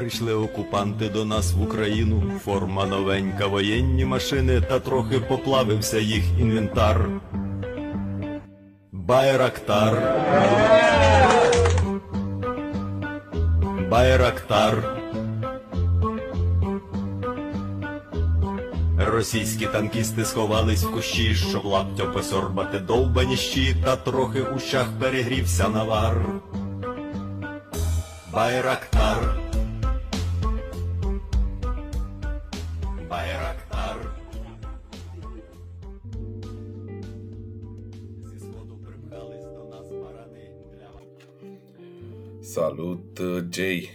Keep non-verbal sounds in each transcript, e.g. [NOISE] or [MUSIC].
Прийшли окупанти до нас в Україну, форма новенька, воєнні машини, та трохи поплавився їх інвентар. Байрактар. Байрактар. Російські танкісти сховались в кущі, щоб лаптя посорбати довбані щі, та трохи у щах перегрівся навар. Байрактар. Salut, uh, Jay!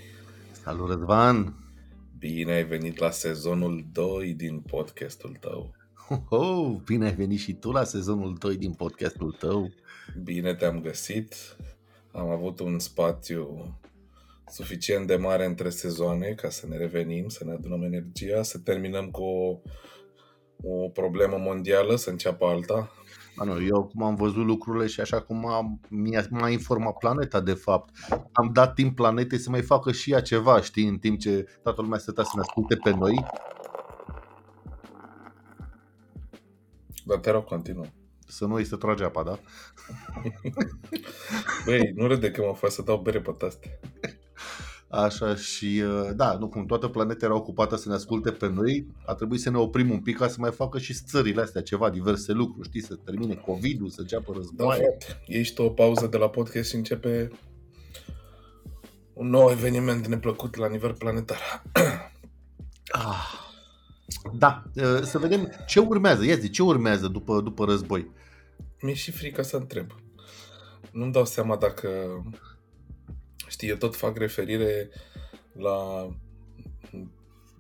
Salut, Răzvan! Bine ai venit la sezonul 2 din podcastul tău. Oh, bine ai venit și tu la sezonul 2 din podcastul tău. Bine te-am găsit. Am avut un spațiu suficient de mare între sezoane ca să ne revenim, să ne adunăm energia, să terminăm cu o, o problemă mondială, să înceapă alta. Manu, eu cum am văzut lucrurile și așa cum am, mi-a, m-a informat planeta de fapt, am dat timp planetei să mai facă și ea ceva, știi, în timp ce toată lumea stătea să ne asculte pe noi. Dar te rog, continuă. Să nu îi să trage apa, da? [LAUGHS] Băi, nu râde că mă fac să dau bere pe taste. Așa și, uh, da, nu, cum toată planeta era ocupată să ne asculte pe noi, a trebuit să ne oprim un pic ca să mai facă și țările astea ceva, diverse lucruri, știi, să termine COVID-ul, să înceapă Da, războaie. frate. Ești o pauză de la podcast și începe un nou eveniment neplăcut la nivel planetar. [CLEARS THROAT] Ah. Da, uh, să vedem ce urmează. Ia zi, ce urmează după, după război? Mi-e și frică să întreb. Nu-mi dau seama dacă... Știi, eu tot fac referire la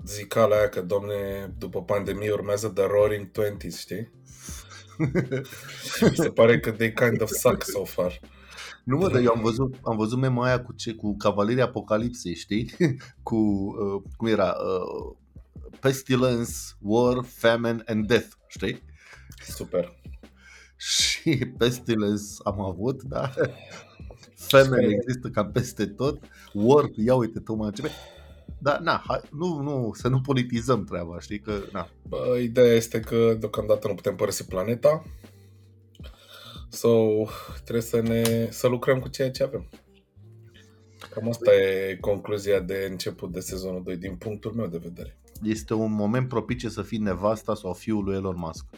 zicala aia că, domne, după pandemie urmează The Roaring Twenties, știi? și mi se pare că they kind of suck so far. Nu mă, dar eu am văzut, am văzut mema aia cu, ce, cu Cavalerii Apocalipsei, știi? [LAUGHS] cu, uh, cum era? Uh, pestilence, War, Famine and Death, știi? Super. [LAUGHS] Și Pestilence am avut, da? Famine Care- există cam peste tot. War, ia uite, tocmai începe. Dar, na, hai, nu, nu, să nu politizăm treaba, știi? Că, na, Bă, ideea este că deocamdată nu putem părăsi planeta. So, trebuie să ne să lucrăm cu ceea ce avem. Cam asta e concluzia de început de sezonul 2 din punctul meu de vedere. este un moment propice să fii nevasta sau fiul lui Elon Musk. [LAUGHS]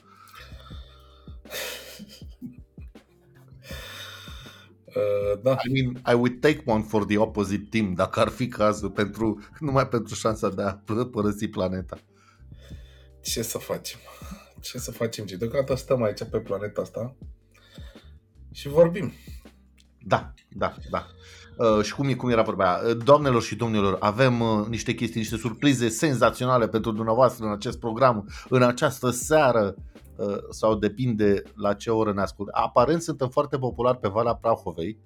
Uh, da, I mean, I would take one for the opposite team, dacă ar fi cazul, pentru, numai pentru șansa de a pă- părăsi planeta. ce să facem? Ce să facem? Ce deocamdată stăm aici pe planeta asta și vorbim. Da, da, da. Uh, și cum, e, cum era vorba aia? Uh, Doamnelor și domnilor, avem uh, niște chestii, niște surprize senzaționale pentru dumneavoastră în acest program, în această seară, uh, sau depinde la ce oră ne ascult. Aparent suntem foarte populari pe Valea Prahovei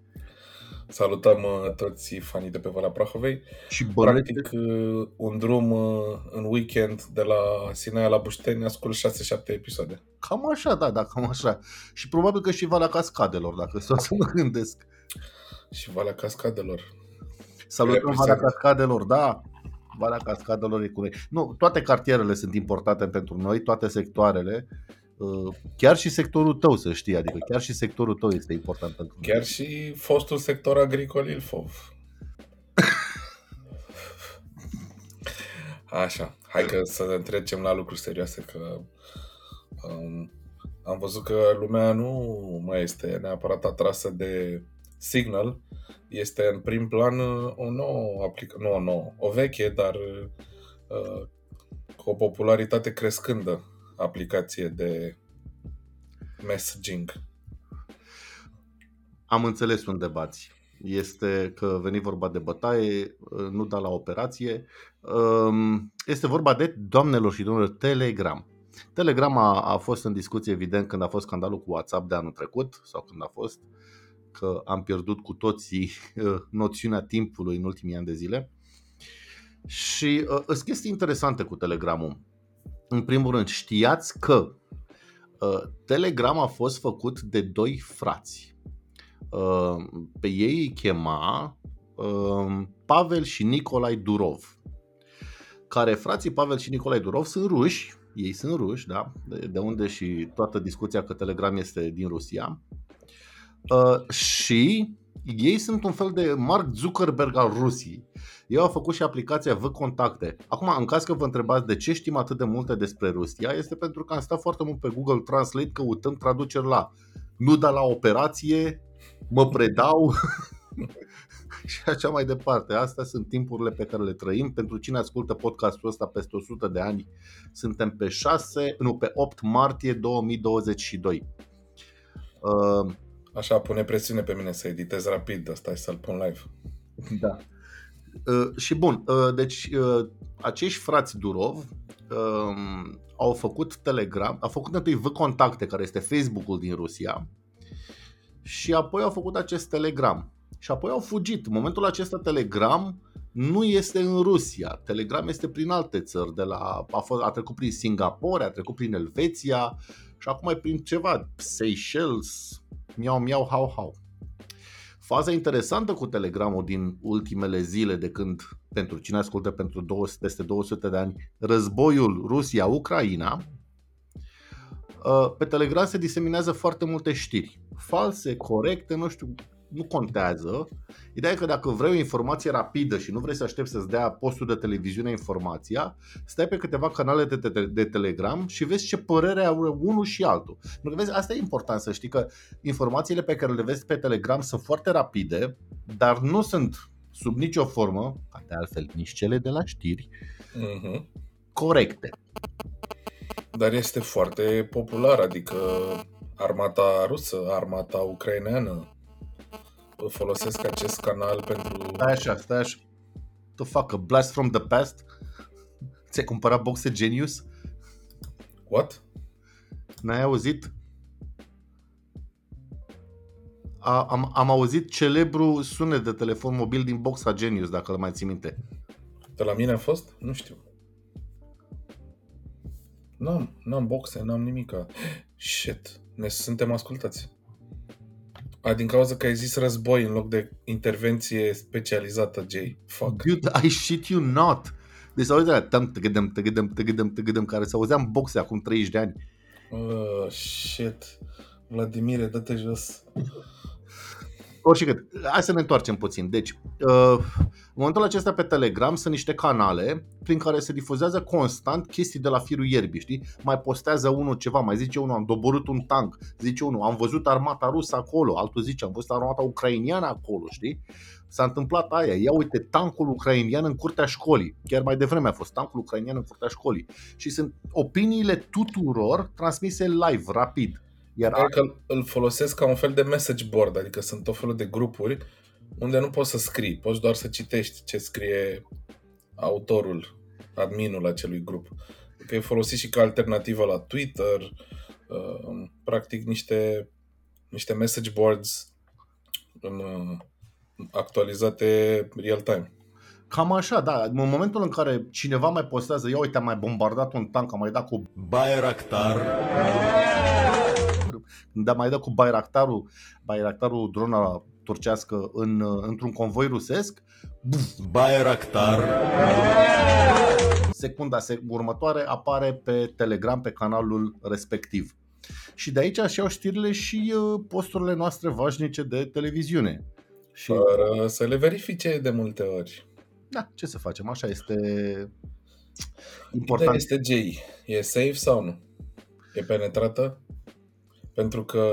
Salutăm uh, toți fanii de pe Valea Prahovei. și bănuiesc Practic, uh, un drum uh, în weekend de la Sinaia la Bușteni ascult 6-7 episoade. Cam așa, da, da, cam așa. Și probabil că și Valea Cascadelor, dacă stau să mă gândesc. Și Valea Cascadelor. Salutăm Represent. Valea Cascadelor, da. Valea Cascadelor e cu noi. Nu, toate cartierele sunt importante pentru noi, toate sectoarele. Uh, Chiar și sectorul tău, să știi, adică chiar și sectorul tău este important pentru noi. Chiar și fostul sector agricol Ilfov. Așa, hai că să trecem la lucruri serioase, că um, am văzut că lumea nu mai este neapărat atrasă de Signal. Este în prim plan uh, o nouă aplicație, nu o nouă, o veche, dar uh, cu o popularitate crescândă aplicație de messaging. Am înțeles unde bați. Este că veni vorba de bătaie, uh, nu da la operație. Um, Este vorba de, doamnelor și domnilor, Telegram. Telegram a, a fost în discuție, evident, când a fost scandalul cu WhatsApp de anul trecut, sau când a fost, că am pierdut cu toții [LAUGHS] uh, noțiunea timpului în ultimii ani de zile. Și uh, sunt chestii interesante cu Telegramul. În primul rând, știați că uh, Telegram a fost făcut de doi frați. Uh, pe ei îi chema uh, Pavel și Nicolai Durov. Care frații Pavel și Nicolai Durov sunt ruși, ei sunt ruși, da? De, de unde și toată discuția că Telegram este din Rusia. Uh, și ei sunt un fel de Mark Zuckerberg al Rusiei. Ei au făcut și aplicația V Contacte. Acum, în caz că vă întrebați de ce știm atât de multe despre Rusia, este pentru că am stat foarte mult pe Google Translate căutând traduceri la nu da la operație, mă predau [LAUGHS] și așa mai departe. Astea sunt timpurile pe care le trăim. Pentru cine ascultă podcastul ăsta peste 100 de ani, suntem pe 6, nu, pe 8 martie 2022. Uh, Așa, pune presiune pe mine să editez rapid, asta e să-l pun live. Da. Uh, și bun, uh, deci uh, acești frați Durov uh, au făcut Telegram, au făcut întâi V Contacte, care este Facebook-ul din Rusia, și apoi au făcut acest Telegram. Și apoi au fugit. În momentul acesta Telegram nu este în Rusia. Telegram este prin alte țări. De la, a, fost, a trecut prin Singapore, a trecut prin Elveția și acum e prin ceva, Seychelles, miau miau hau hau. Faza interesantă cu Telegramul din ultimele zile de când, pentru cine ascultă pentru 200, peste 200 de ani, războiul Rusia-Ucraina, uh, pe Telegram se diseminează foarte multe știri. False, corecte, nu știu, nu contează. Ideea e că dacă vrei o informație rapidă și nu vrei să aștepți să-ți dea postul de televiziune informația, stai pe câteva canale de, de, de Telegram și vezi ce părere au unul și altul. Pentru că vezi, asta e important să știi că informațiile pe care le vezi pe Telegram sunt foarte rapide, dar nu sunt sub nicio formă, ca de altfel nici cele de la știri, Mm-hmm. corecte. Dar este foarte popular, adică armata rusă, armata ucraineană folosesc acest canal pentru... Stai așa, stai așa. To fuck, a blast from the past? Ți-ai cumpărat boxe Genius? What? N-ai auzit? A, am, am auzit celebru sunet de telefon mobil din boxa Genius, dacă îl mai ții minte. De la mine a fost? Nu știu. N-am, n-am boxe, n-am nimica. [GASPS] Shit, ne suntem ascultați. A, din cauza că ai zis război în loc de intervenție specializată, Jay. Fuck. Dude, I shit you not. Deci se auzea tăm, tăgădăm, tăgădăm, tăgădăm, tăgădăm, care se auzea în boxe acum 30 de ani. Oh, shit. Vladimire, dă-te jos. Oricât, hai să ne întoarcem puțin. Deci, uh, în momentul acesta pe Telegram sunt niște canale prin care se difuzează constant chestii de la firul ierbii, știi? Mai postează unul ceva, mai zice unul, am doborât un tank, zice unul, am văzut armata rusă acolo, altul zice, am văzut armata ucrainiană acolo, știi? S-a întâmplat aia, ia uite, tancul ucrainian în curtea școlii. Chiar mai devreme a fost tancul ucrainian în curtea școlii. Și sunt opiniile tuturor transmise live, rapid. Iar Iar că îl folosesc ca un fel de message board, adică sunt tot felul de grupuri unde nu poți să scrii, poți doar să citești ce scrie autorul, adminul acelui grup. Adică e folosit și ca alternativă la Twitter, uh, practic niște, niște message boards în, uh, actualizate real-time. Cam așa, da. În momentul în care cineva mai postează, ia uite, am mai bombardat un tank, am mai dat cu, Bayraktar, da, mai dat cu Bayraktarul, Bayraktarul drona turcească în, într-un convoi rusesc, Bayraktar, secunda se- următoare apare pe Telegram, pe canalul respectiv. Și de aici și au știrile și uh, posturile noastre vașnice de televiziune. Și Fără să le verifice de multe ori. da, ce să facem, așa este Important. important. este J. E safe sau nu? E penetrată? Pentru că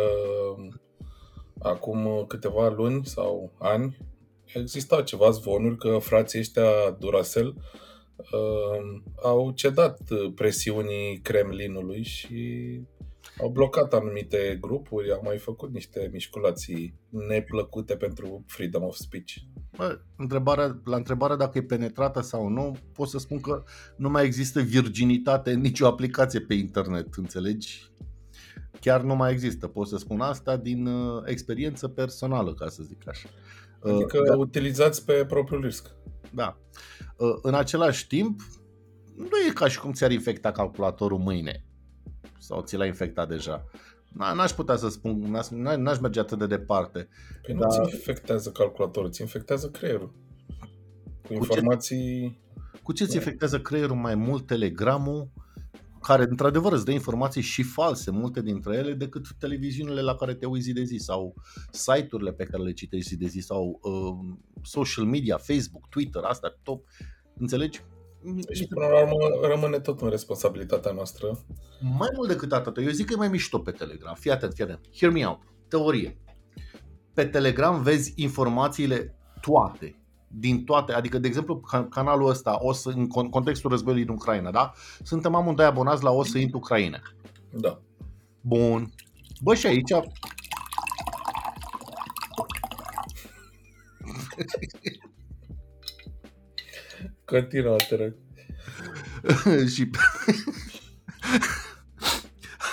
acum câteva luni sau ani existau ceva zvonuri că frații ăștia Duracell uh, au cedat presiunii Kremlinului și au blocat anumite grupuri, au mai făcut niște mișculații neplăcute pentru freedom of speech. Bă, întrebarea, la întrebarea dacă e penetrată sau nu, pot să spun că nu mai există virginitate în nicio aplicație pe internet, înțelegi? Chiar nu mai există, pot să spun asta din uh, experiență personală, ca să zic așa. Uh, Adică da, utilizați pe propriul risc. da. Uh, în același timp, nu e ca și cum ți-ar infecta calculatorul mâine sau ți l-a infectat deja. Na- N-aș putea să spun, n-aș, n-aș merge atât de departe. Păi nu Da. ți infectează calculatorul, ți infectează creierul. Cu informații... Cu ce ți Da. afectează creierul mai mult telegramul, care într-adevăr îți dă informații și false, multe dintre ele, decât televiziunile la care te uiți zi de zi sau site-urile pe care le citești zi de zi sau uh, social media, Facebook, Twitter, asta top. Înțelegi? Și până la urmă rămâne tot în responsabilitatea noastră. Mai mult decât atât, eu zic că e mai mișto pe Telegram. Fii atent, fii atent. Hear me out. Teorie. Pe Telegram vezi informațiile toate. Din toate, adică, de exemplu, ca- canalul ăsta, o să, în con- contextul războiului din Ucraina, da? Suntem amândoi abonați la O să intru Ucraina. Da. Bun. Bă, și aici Continuă, te rog. [LAUGHS] și pe...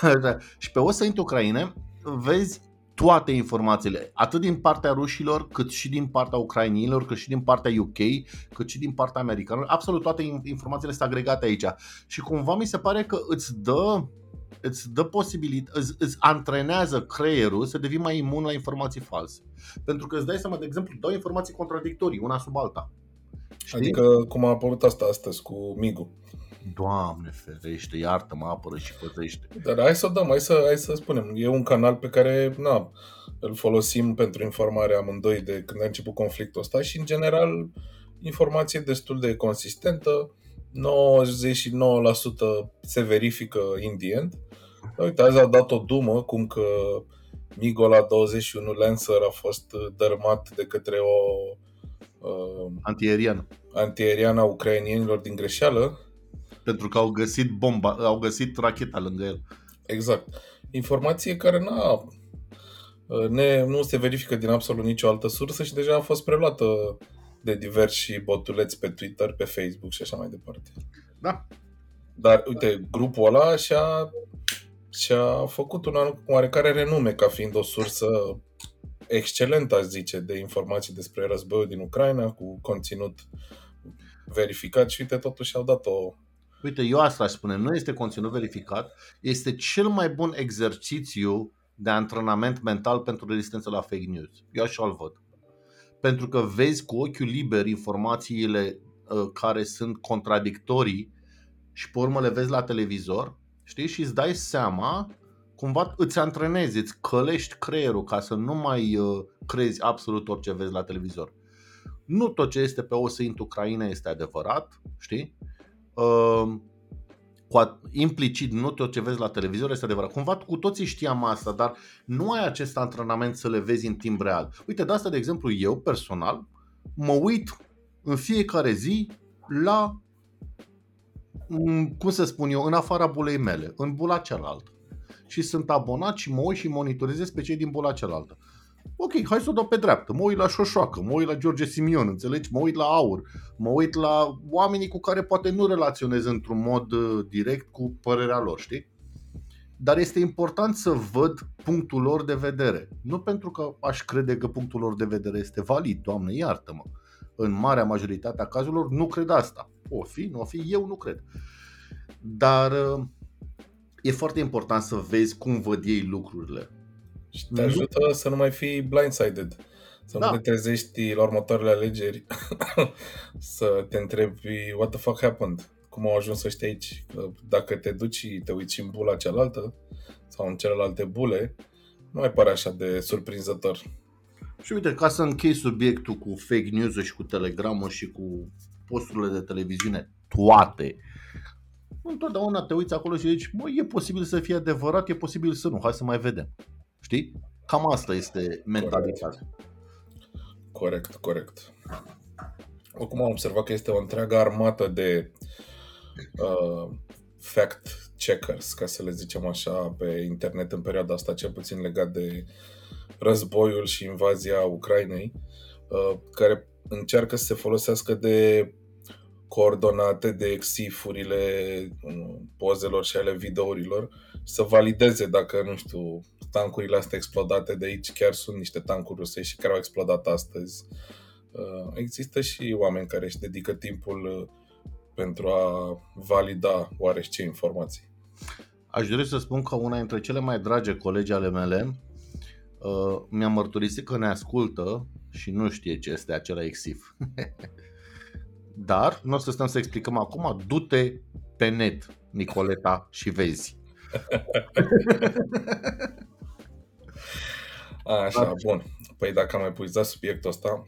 [LAUGHS] Așa. și pe O să intru Ucraina vezi toate informațiile, atât din partea rușilor, cât și din partea ucrainienilor, cât și din partea UK, cât și din partea americanilor. Absolut toate in- informațiile sunt agregate aici. Și cumva mi se pare că îți dă îți dă posibilitate, îți, îți antrenează creierul să devii mai imun la informații false. Pentru că îți dai seama, de exemplu, dau informații contradictorii, una sub alta. Știi? Adică cum a apărut asta astăzi cu Migu. Doamne ferește, iartă-mă, apără și păzește. Dar hai să o dăm, hai să, hai să spunem. E un canal pe care na, îl folosim pentru informare amândoi de când a început conflictul ăsta și, în general, informație destul de consistentă. 99% se verifică in the end. Uite, azi au dat o dumă cum că Migola 21 Lancer a fost dărmat de către o uh, Antierian. antiaeriană a ucrainienilor din greșeală. Pentru că au găsit bomba, au găsit racheta lângă el. Exact. Informație care n-a, ne, nu se verifică din absolut nicio altă sursă și deja a fost preluată de diversi botuleți pe Twitter, pe Facebook și așa mai departe. Da. Dar, uite, grupul ăla și-a, și-a făcut un oarecare renume ca fiind o sursă excelentă, aș zice, de informații despre războiul din Ucraina, cu conținut verificat și, uite, totuși au dat o... Uite, eu asta aș spune, nu este conținut verificat, este cel mai bun exercițiu de antrenament mental pentru rezistență la fake news. Eu așa îl văd. Pentru că vezi cu ochiul liber informațiile uh, care sunt contradictorii și pe urmă le vezi la televizor, știi, și îți dai seama, cumva îți antrenezi, îți călești creierul ca să nu mai uh, crezi absolut orice vezi la televizor. Nu tot ce este pe o să intru Ucraina este adevărat, știi? Uh, cu a, implicit nu tot ce vezi la televizor este adevărat. Cumva cu toții știam asta, dar nu ai acest antrenament să le vezi în timp real. Uite, de asta, de exemplu, eu personal mă uit în fiecare zi la, m, cum să spun eu, în afara bulei mele, în bula cealaltă. Și sunt abonat și mă uit și monitorizez pe cei din bula cealaltă. Ok, hai să o dau pe dreaptă. Mă uit la Șoșoacă, mă uit la George Simion, înțelegi? Mă uit la Aur, mă uit la oamenii cu care poate nu relaționez într-un mod uh, direct cu părerea lor, știi? Dar este important să văd punctul lor de vedere. Nu pentru că aș crede că punctul lor de vedere este valid, Doamne, iartă-mă. În marea majoritate a cazurilor nu cred asta. O fi, nu o fi, eu nu cred. Dar uh, e foarte important să vezi cum văd ei lucrurile. Și te ajută să nu mai fii blindsided. Să Da. nu te trezești la următoarele alegeri [COUGHS] să te întrebi what the fuck happened? Cum au ajuns ăștia aici? Că Dacă te duci și te uiți în bula cealaltă sau în celelalte bule, nu mai pare așa de surprinzător. Și uite, ca să închei subiectul cu fake news și cu telegramul și cu posturile de televiziune, toate, întotdeauna te uiți acolo și zici, mă, e posibil să fie adevărat, e posibil să nu, hai să mai vedem. Știi? Cam asta este mentalitatea. Corect, corect. Oricum am observat că este o întreagă armată de uh, fact checkers, ca să le zicem așa, pe internet în perioada asta, cel puțin legat de războiul și invazia Ucrainei, uh, care încearcă să se folosească de coordonate, de exifurile uh, pozelor și ale videourilor și să valideze dacă, nu știu, tancurile astea explodate de aici chiar sunt niște tancuri rusești și care au explodat astăzi. Uh, Există și oameni care își dedică timpul uh, pentru a valida oarește informații. aș dori să spun că una dintre cele mai drage colegi ale mele uh, mi-a mărturisit că ne ascultă și nu știe ce este acela exif. [LAUGHS] Dar nu o să stăm să explicăm acum, du-te pe net, Nicoleta, și vezi. [LAUGHS] Așa, bun. Păi dacă am epuizat subiectul ăsta,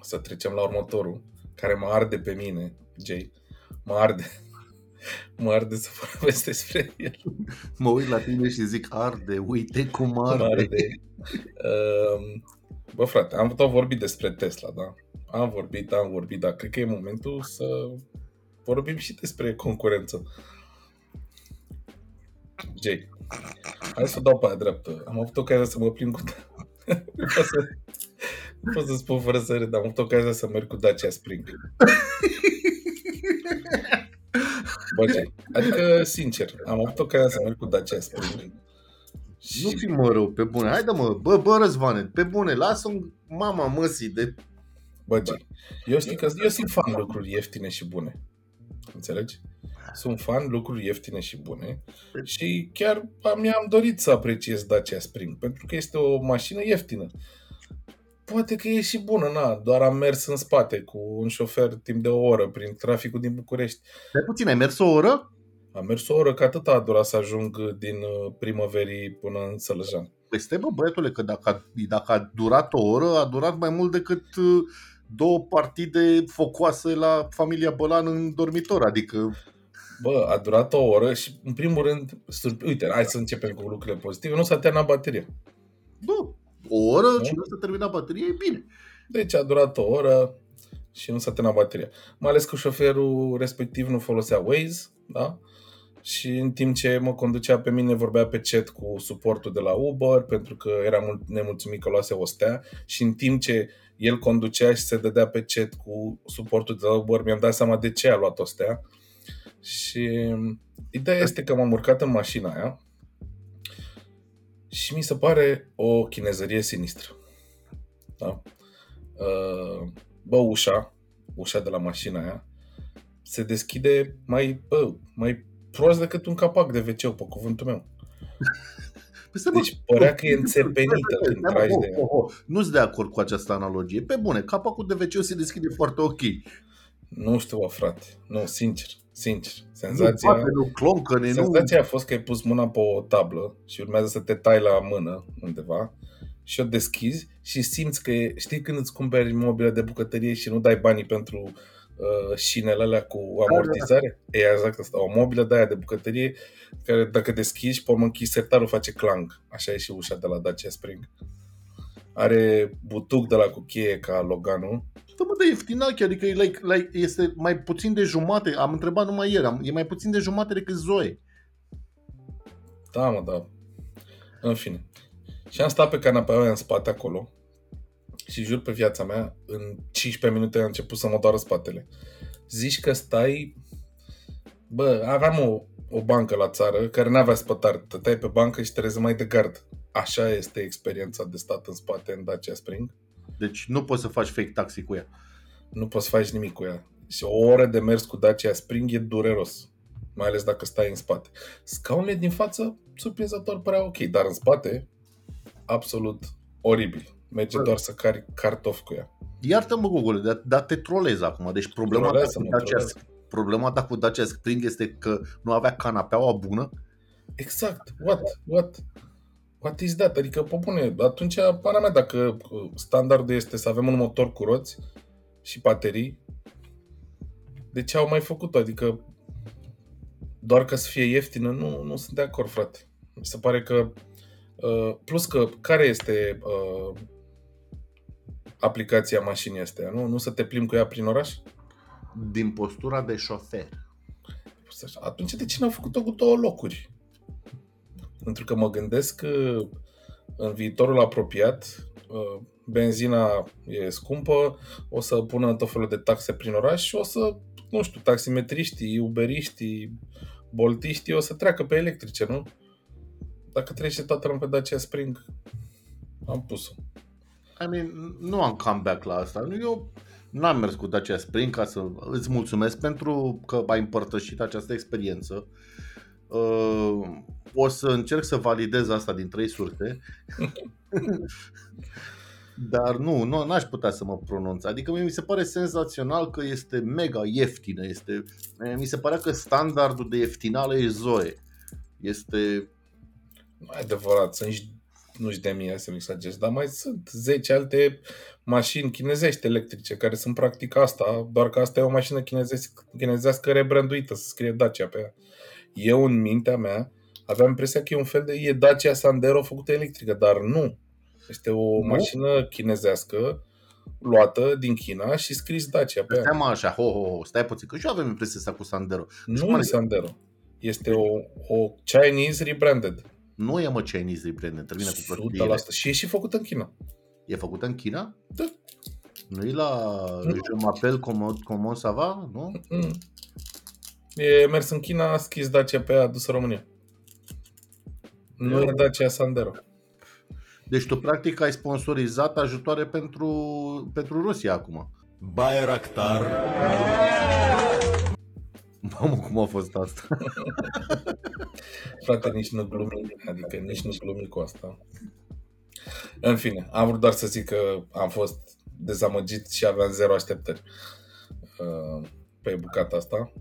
să trecem la următorul, care mă arde pe mine, Jay. Mă arde. [LAUGHS] Mă arde să vorbesc despre el. Mă uit la tine și zic arde, uite cum arde. Mă arde. Um, Bă, frate, am tot vorbit despre Tesla, da? Am vorbit, am vorbit, dar cred că e momentul să vorbim și despre concurență. Jay, hai să o dau pe aia dreaptă. Am avut ocazia să mă plimb cu... nu, [LAUGHS] pot să, nu pot să spun fără să râd, dar am avut ocazia să merg cu Dacia Spring. Bă, Jay, adică, sincer, am avut ocazia să merg cu Dacia Spring. Nu fi mă rău, pe bune. Haide mă, bă, bă Răzvane, pe bune, lasă mama măsii de... Bă, Jay, eu știu că eu sunt fan lucruri ieftine și bune. Înțelegi? Sunt fan lucruri ieftine și bune și chiar mi-am dorit să apreciez Dacia Spring, pentru că este o mașină ieftină. Poate că e și bună, na, doar am mers în spate cu un șofer timp de o oră prin traficul din București. Stai puțin, ai mers o oră? Am mers o oră, că atât a durat să ajung din uh, primăverii până în Sălăjan. Păi stai bă, băiatule, că dacă a, dacă a durat o oră, a durat mai mult decât uh, două partide focoase la familia Bălan în dormitor, adică... Bă, a durat o oră și, în primul rând, surp- uite, hai să începem cu lucrurile pozitive, nu s-a terminat bateria. Bă, o oră da? și nu s-a terminat bateria, e bine. Deci a durat o oră și nu s-a terminat bateria. Mai ales că șoferul respectiv nu folosea Waze, da? Și în timp ce mă conducea pe mine, vorbea pe chat cu suportul de la Uber, pentru că era mult nemulțumit că luase o stea. Și în timp ce el conducea și se dădea pe chat cu suportul de la Uber, mi-am dat seama de ce a luat o stea. Și ideea este că m-am urcat în mașina aia și mi se pare o chinezărie sinistră. Da? Bă, ușa, ușa de la mașina aia, se deschide mai, bă, mai prost decât un capac de wc pe cuvântul meu. Deci părea că e înțepenită când tragi de ea. Oh, oh. Nu-s de acord cu această analogie. Pe bune, capacul de wc se deschide foarte ok. Nu știu, bă, frate. Nu, sincer. Sincer. Senzația, nu, poate, nu cloncăne, senzația a fost că ai pus mâna pe o tablă și urmează să te tai la mână undeva și o deschizi și simți că e, știi când îți cumperi mobilă de bucătărie și nu dai banii pentru uh, șinele alea cu amortizare? Da, da. E exact asta. O mobilă de aia de bucătărie care dacă deschizi, pe închis sertarul face clang. Așa e și ușa de la Dacia Spring. Are butuc de la cu cheie ca Loganul. Da, mă, de ieftinache, adică e, like, like, este mai puțin de jumate. Am întrebat numai ieri, am, e mai puțin de jumate decât Zoe. Da, mă, da. În fine. Și am stat pe canapea în spate acolo și jur pe viața mea, în 15 minute a început să mă doară spatele. Zici că stai... Bă, aveam o, o bancă la țară care nu avea spătar. Tătai pe bancă și te mai de gard. Așa este experiența de stat în spate în Dacia Spring. Deci nu poți să faci fake taxi cu ea. Nu poți să faci nimic cu ea. Și o oră de mers cu Dacia Spring e dureros. Mai ales dacă stai în spate. Scaunele din față, surprinzător, părea ok, dar în spate, absolut oribil. Merge doar să cari cartofi cu ea. Iartă-mă, Google, dar, dar te trolez acum. Deci problema ta, cu Dacia, problema ta cu Dacia Spring este că nu avea canapeaua bună? Exact. What? What? What is that? Adică, pe bune, atunci, pana mea, dacă standardul este să avem un motor cu roți și baterii, de ce au mai făcut-o? Adică, doar că să fie ieftină, nu, nu sunt de acord, frate. Mi se pare că, uh, plus că, care este uh, aplicația mașinii astea, nu? Nu să te plimbi cu ea prin oraș? Din postura de șofer. Atunci de ce n-au făcut-o cu două locuri? Pentru că mă gândesc că în viitorul apropiat uh, benzina e scumpă, o să pună tot felul de taxe prin oraș și o să, nu știu, taximetriștii, uberiștii, boltiștii o să treacă pe electrice, nu? Dacă trece toată lumea pe Dacia Spring, am pus-o. I mean, nu am comeback la asta. Eu n-am mers cu Dacia Spring ca să îți mulțumesc pentru că ai împărtășit această experiență. Uh, o să încerc să validez asta din trei surse. [LAUGHS] Dar nu, nu aș putea să mă pronunț. Adică mie mi se pare senzațional că este mega ieftină. Este, mi se pare că standardul de ieftinală e Zoe. Este... Nu e adevărat, sunt și nu știu de mie să exagerez, dar mai sunt 10 alte mașini chinezești electrice care sunt practic asta, doar că asta e o mașină chinezească, chinezească rebranduită, să scrie Dacia pe ea. Eu, în mintea mea, aveam impresia că e un fel de e Dacia Sandero făcută electrică, dar nu. Este o Nu? mașină chinezească luată din China și scris Dacia pe ea. Stai mă așa, ho, ho, ho, stai puțin, că și eu avem impresia asta cu Sandero. Nu cum e adică? Sandero. Este o, o Chinese rebranded. Nu e mă Chinese rebranded, termină cu plătire. asta. Și e și făcută în China. E făcută în China? Da. Nu e la nu. Je m'appelle comment, comment ça va? Nu? Mm-mm. E mers în China, schis Dacia pe-a dus în România. Nu e Dacia Sandero. Deci tu practic ai sponsorizat ajutoare pentru, pentru Rusia acum. Bayraktar. Yeah! Mamă, cum a fost asta? [LAUGHS] Frate, nici nu glumi, adică nici nu glumi cu asta. În fine, am vrut doar să zic că am fost dezamăgit și aveam zero așteptări uh, pe bucata asta.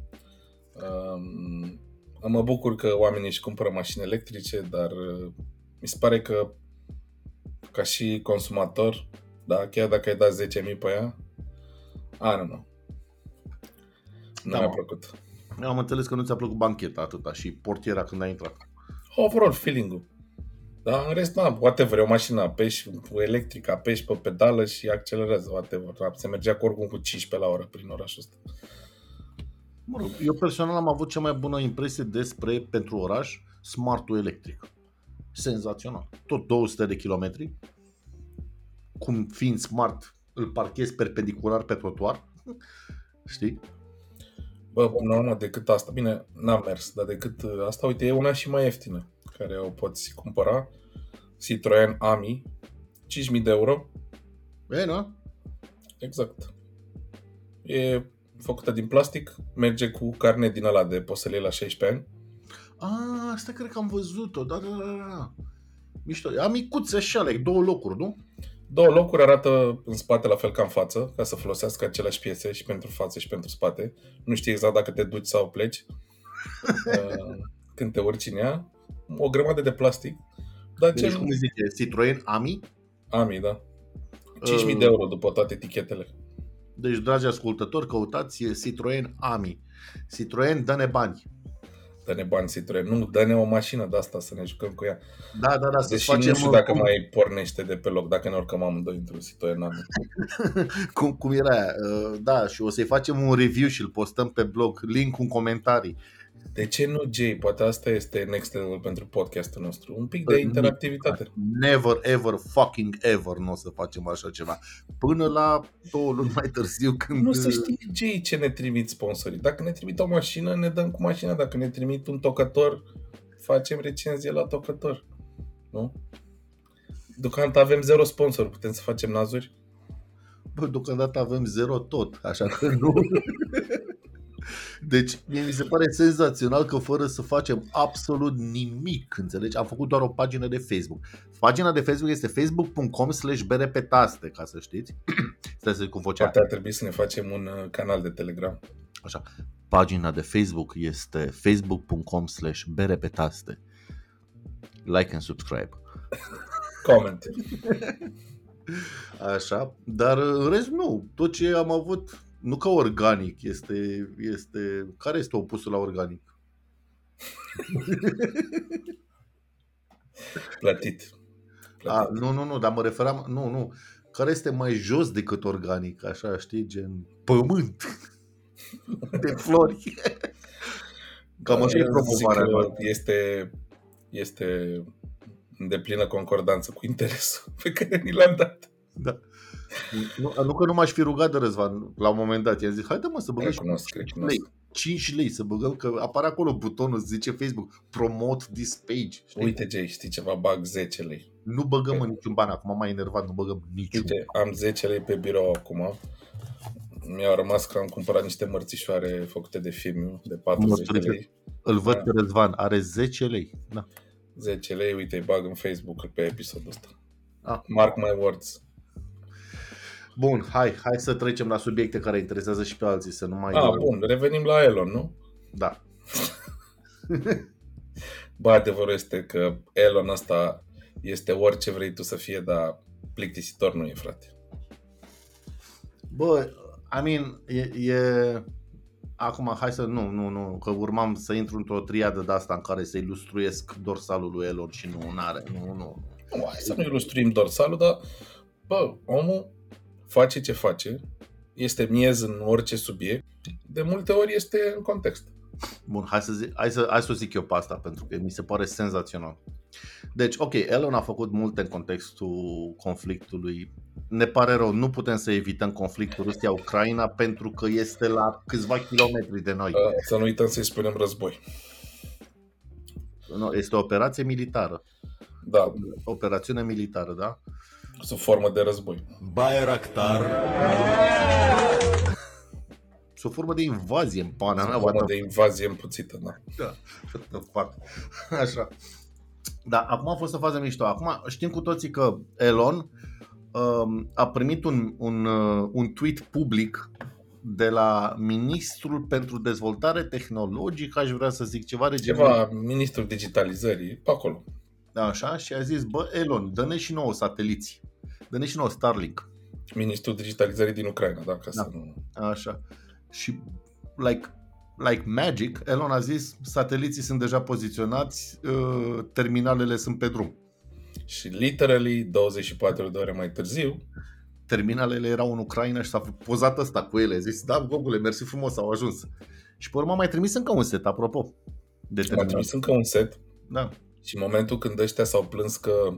Um, mă bucur că oamenii își cumpără mașini electrice, dar uh, mi se pare că ca și consumator, da, chiar dacă ai dat 10.000 pe ea, I don't know. Nu Da, mi-a mă. plăcut. Eu am înțeles că nu ți-a plăcut bancheta atâta și portiera când ai intrat. overall feeling-ul. Dar în rest, na, whatever, e o mașină, apeși electrică, apeși pe pedală și accelerează, whatever. Da, Se mergea cu oricum cu 15 la oră prin orașul ăsta. Mă rog, eu personal am avut cea mai bună impresie despre, pentru oraș, smartul electric. Senzațional. Tot 200 de kilometri. Cum fiind smart, îl parchezi perpendicular pe trotuar. Știi? Bă, până la urmă, decât asta, bine, n-am mers, dar decât uh, asta, uite, e una și mai ieftină, care o poți cumpăra, Citroen Ami, 5.000 de euro, E, nu? exact. E făcută din plastic, merge cu carne din ăla de poți să le iei la 16 ani. A, asta cred că am văzut-o. Da, da, da, da. Mișto. Am micuțe așa, like, două locuri, nu? Două locuri arată în spate la fel ca în față, ca să folosească aceleași piese și pentru față și pentru spate. Nu știi exact dacă te duci sau pleci [LAUGHS] uh, când te urci în ea. O grămadă de plastic. Dar Deci, ce cum îi zice, Citroen Ami? Ami, da. 5.000 Uh. de euro după toate etichetele. Deci, dragi ascultători, căutați Citroen Ami. Citroen, dă-ne bani. Dă-ne bani Citroen. Nu, dă-ne o mașină de asta să ne jucăm cu ea. Da, da, da, să Deși facem nu știu dacă cum, mai pornește de pe loc, dacă ne urcăm amândoi într-un Citroen Ami. [LAUGHS] cum, cum era aia. Uh, Da, și o să-i facem un review și îl postăm pe blog, link în comentarii. De ce nu, Jay? Poate asta este next level pentru podcastul nostru. Un pic de interactivitate. Never, ever, fucking ever nu o să facem așa ceva. Până la două luni mai târziu când... Nu se știe Jay ce ne trimit sponsorii. Dacă ne trimit o mașină, ne dăm cu mașina. Dacă ne trimit un tocător, facem recenzie la tocător. Nu? Deocamdată avem zero sponsor. Putem să facem nazuri? Bă, deocamdată avem zero tot, așa că nu... [LAUGHS] Deci, mie mi se pare senzațional că fără să facem absolut nimic, înțelegi? Am făcut doar o pagină de Facebook. Pagina de Facebook este facebook.com slash berepetaste, ca să știți. [CLEARS THROAT] Stai să zic cu vocea. Poate ar trebui să ne facem un uh, canal de Telegram. Așa. Pagina de Facebook este facebook.com slash berepetaste. Like and subscribe. Comment. [LAUGHS] Așa, dar în rest nu. Tot ce am avut, nu ca organic, este, este... Care este opusul la organic? [LAUGHS] Plătit. A, Plătit. nu, nu, nu, dar mă referam, nu, nu. Care este mai jos decât organic, așa, știi, gen pământ [LAUGHS] de flori. Cam așa e Eu zic promovarea că noastră. Este, este în deplină concordanță cu interesul pe care ni l-am dat. Da. Nu, nu că nu m-aș fi rugat de Răzvan la un moment dat. I-am zis, haide mă să băgăm și Recunosc, 5 recunosc. lei. 5 lei să băgăm, că apare acolo butonul, zice Facebook, promote this page. Știi? Uite, Jay, știi ceva? Bag 10 lei. Nu băgăm în niciun ban, acum m-am enervat, nu băgăm niciun Uite, am 10 lei pe birou acum. Mi-au rămas că am cumpărat niște mărțișoare făcute de film de 40 de Mărțurică. lei. Îl văd Da. pe Răzvan, are 10 lei. Da. 10 lei, uite, îi bag în Facebook pe episodul ăsta. Ah. Mark my words. Bun, hai, hai să trecem la subiecte care interesează și pe alții, să nu mai... Ah, bun, revenim la Elon, nu? Da. [LAUGHS] Bă, adevărul este că Elon ăsta este orice vrei tu să fie, dar plictisitor nu e, frate. Bă, I mean, e, e... Acum, hai să... Nu, nu, nu, că urmam să intru într-o triadă de asta în care să ilustruiesc dorsalul lui Elon și nu, n-are, nu, nu. Nu, hai să nu ilustruim dorsalul, dar, bă, omul face ce face, este miez în orice subiect, de multe ori este în context. Bun, hai să, zic, hai, să, hai să o zic eu pe asta, pentru că mi se pare senzațional. Deci, ok, Elon a făcut multe în contextul conflictului. Ne pare rău, nu putem să evităm conflictul Rusia-Ucraina pentru că este la câțiva kilometri de noi. Uh, Să nu uităm să-i spunem război. Nu, Este o operație militară. Da, Operațiune militară, da? Sub formă de război. Bayraktar, Sub formă de invazie în pana mea. Sub what formă the de invazie împuțită, da. Da, what the fuck. [LAUGHS] Așa. Da, acum a fost o fază mișto. Acum știm cu toții că Elon um, a primit un, un, uh, un tweet public de la Ministrul pentru Dezvoltare Tehnologică, aș vrea să zic ceva de genul. Ceva ministrul digitalizării, pe acolo. Așa, și a zis, bă, Elon, dă-ne și nouă sateliți. Dă-ne și nouă Starlink. Ministrul digitalizării din Ucraina, da, ca Da. să nu... Așa. Și, like, like magic, Elon a zis, sateliții sunt deja poziționați, uh, terminalele sunt pe drum. Și literally 24 de ore mai târziu, terminalele erau în Ucraina și s-a pozat ăsta cu ele. A zis, da, Gogule, mersi frumos, au ajuns. Și pe urmă a mai trimis încă un set, apropo. De a terminal. trimis încă un set Da. și în momentul când ăștia s-au plâns că uh,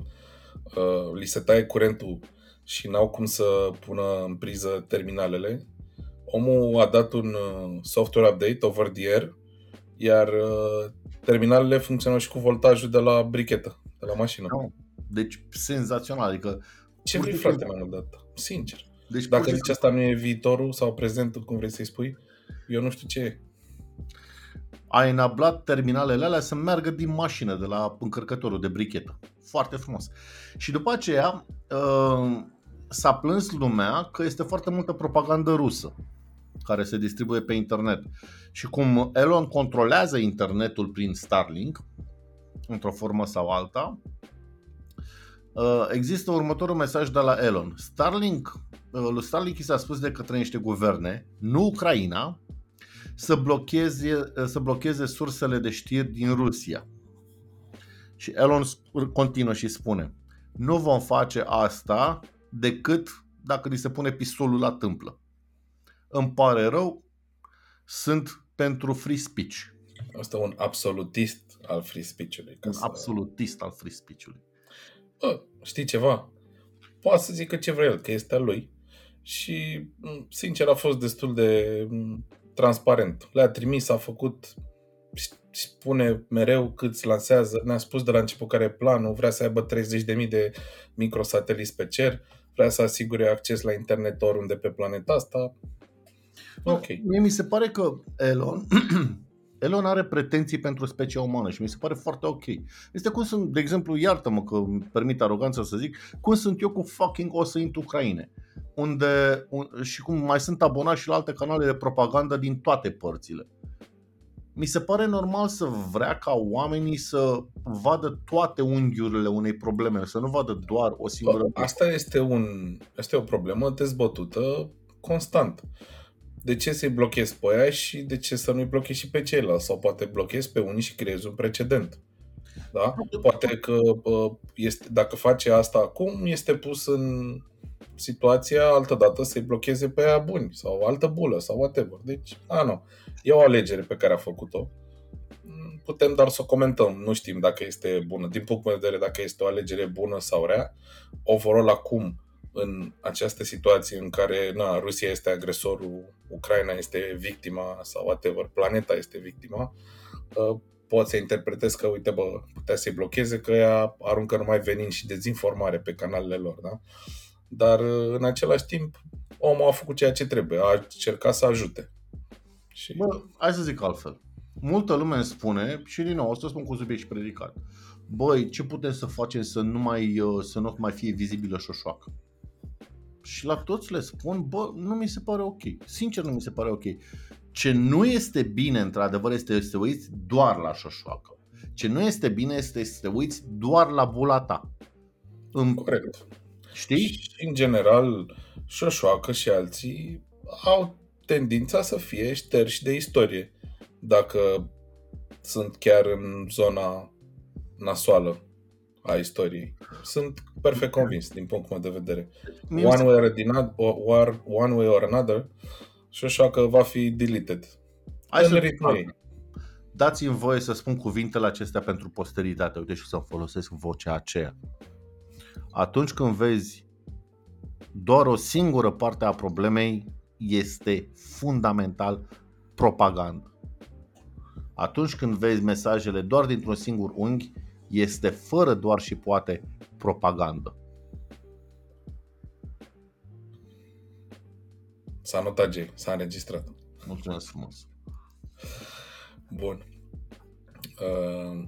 li se taie curentul și n-au cum să pună în priză terminalele, omul a dat un uh, software update over the air, iar uh, terminalele funcționau și cu voltajul de la brichetă, de la mașină. Da. Deci, senzațional. Adică, Ce pur vrei, și frate, simplu- mai mult de atât? Sincer. deci Dacă pur și zici asta nu e viitorul sau prezentul, cum vrei să-i spui, eu nu știu ce e. a enablat terminalele alea să meargă din mașină, de la încărcătorul de brichetă. Foarte frumos. Și după aceea uh, s-a plâns lumea că este foarte multă propagandă rusă care se distribuie pe internet. Și cum Elon controlează internetul prin Starlink, într-o formă sau alta, uh, există următorul mesaj de la Elon. Starlink, uh, lui Starlink i s-a spus de către niște guverne, nu Ucraina, să blocheze, să blocheze sursele de știri din Rusia. Și Elon sp- continuă și spune nu vom face asta decât dacă li se pune pistolul la tâmplă. Îmi pare rău, sunt pentru free speech. Asta e un absolutist al free speech-ului. Ca Un să... absolutist al free speech-ului. Bă, știi ceva? Poate să zică ce vrea el, că este al lui. Și, m, sincer, a fost destul de m, transparent. Le-a trimis, a făcut, spune mereu cât îți lansează. Ne-a spus de la început care e planul, vrea să aibă 30.000 de microsateliți pe cer, vrea să asigure acces la internet oriunde pe planeta asta. Ok. Mie mi se pare că Elon, [CLEARS THROAT] Elon are pretenții pentru specia umană și mi se pare foarte ok. Este cum sunt, de exemplu, iartă-mă că îmi permit aroganța să zic, cum sunt eu cu fucking o să intru Ucraine. Unde, un, și cum mai sunt abonat și la alte canale de propagandă din toate părțile. Mi se pare normal să vrea ca oamenii să vadă toate unghiurile unei probleme, să nu vadă doar o singură. Bă, asta este, un, asta e o problemă dezbătută constant. De ce să-i blochezi pe aia și de ce să nu-i blochezi și pe ceilalți? Sau poate blochezi pe unii și creezi un precedent. Da? Poate că bă, este, dacă face asta acum, este pus în situația altă dată să-i blocheze pe aia buni sau altă bulă sau whatever. Deci, a, nu. E o alegere pe care a făcut-o. Putem doar să o comentăm. Nu știm dacă este bună. Din punct de vedere dacă este o alegere bună sau rea. Overall acum, în această situație în care na, Rusia este agresorul, Ucraina este victima sau whatever, planeta este victima, uh, pot să interpretez că, uite, bă, putea să-i blocheze, că ea aruncă numai venin și dezinformare pe canalele lor, da? Dar, uh, în același timp, omul a făcut ceea ce trebuie, a încercat să ajute. Și... Bă, hai să zic altfel. multă lume îmi spune, și din nou, o să spun cu subiect și predicat, băi, ce putem să facem să nu mai, uh, să nu mai fie vizibilă șoșoacă? Și la toți le spun, bă, nu mi se pare ok. Sincer, nu mi se pare ok. Ce nu este bine, într-adevăr, este să te uiți doar la șoșoacă. Ce nu este bine este să te uiți doar la bula ta. În, Corect. Știi? Și, în general, Șoșoacă și alții au tendința să fie șterși de istorie. Dacă sunt chiar în zona nasoală a istoriei. Sunt perfect convins din punctul meu de vedere. Mie One se- way or, din- or, one way or another, Șoșoacă va fi deleted. Hai În să ritmul ei. Dați-mi voie să spun cuvintele acestea pentru posteritate. Uite și să folosesc vocea aceea. Atunci când vezi doar o singură parte a problemei, este fundamental propagandă. Atunci când vezi mesajele doar dintr-un singur unghi, este fără doar și poate propagandă. S-a notat, Jay, s-a înregistrat. Mulțumesc frumos. Bun. Uh,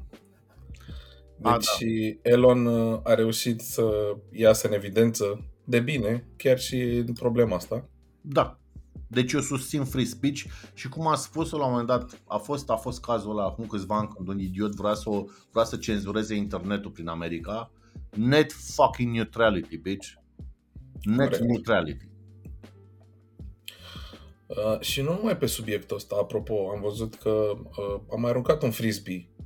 A, deci Elon uh, a reușit să iasă în evidență de bine, chiar și în problema asta. Da. Deci eu susțin free speech și cum a spus la un moment dat, a fost, a fost cazul ăla acum câțiva ani când un idiot vrea să, o, vrea să cenzureze internetul prin America. Net fucking neutrality, bitch. Net Corect. neutrality. Uh, și nu numai pe subiectul ăsta, apropo, am văzut că uh, am mai aruncat un frisbee, pe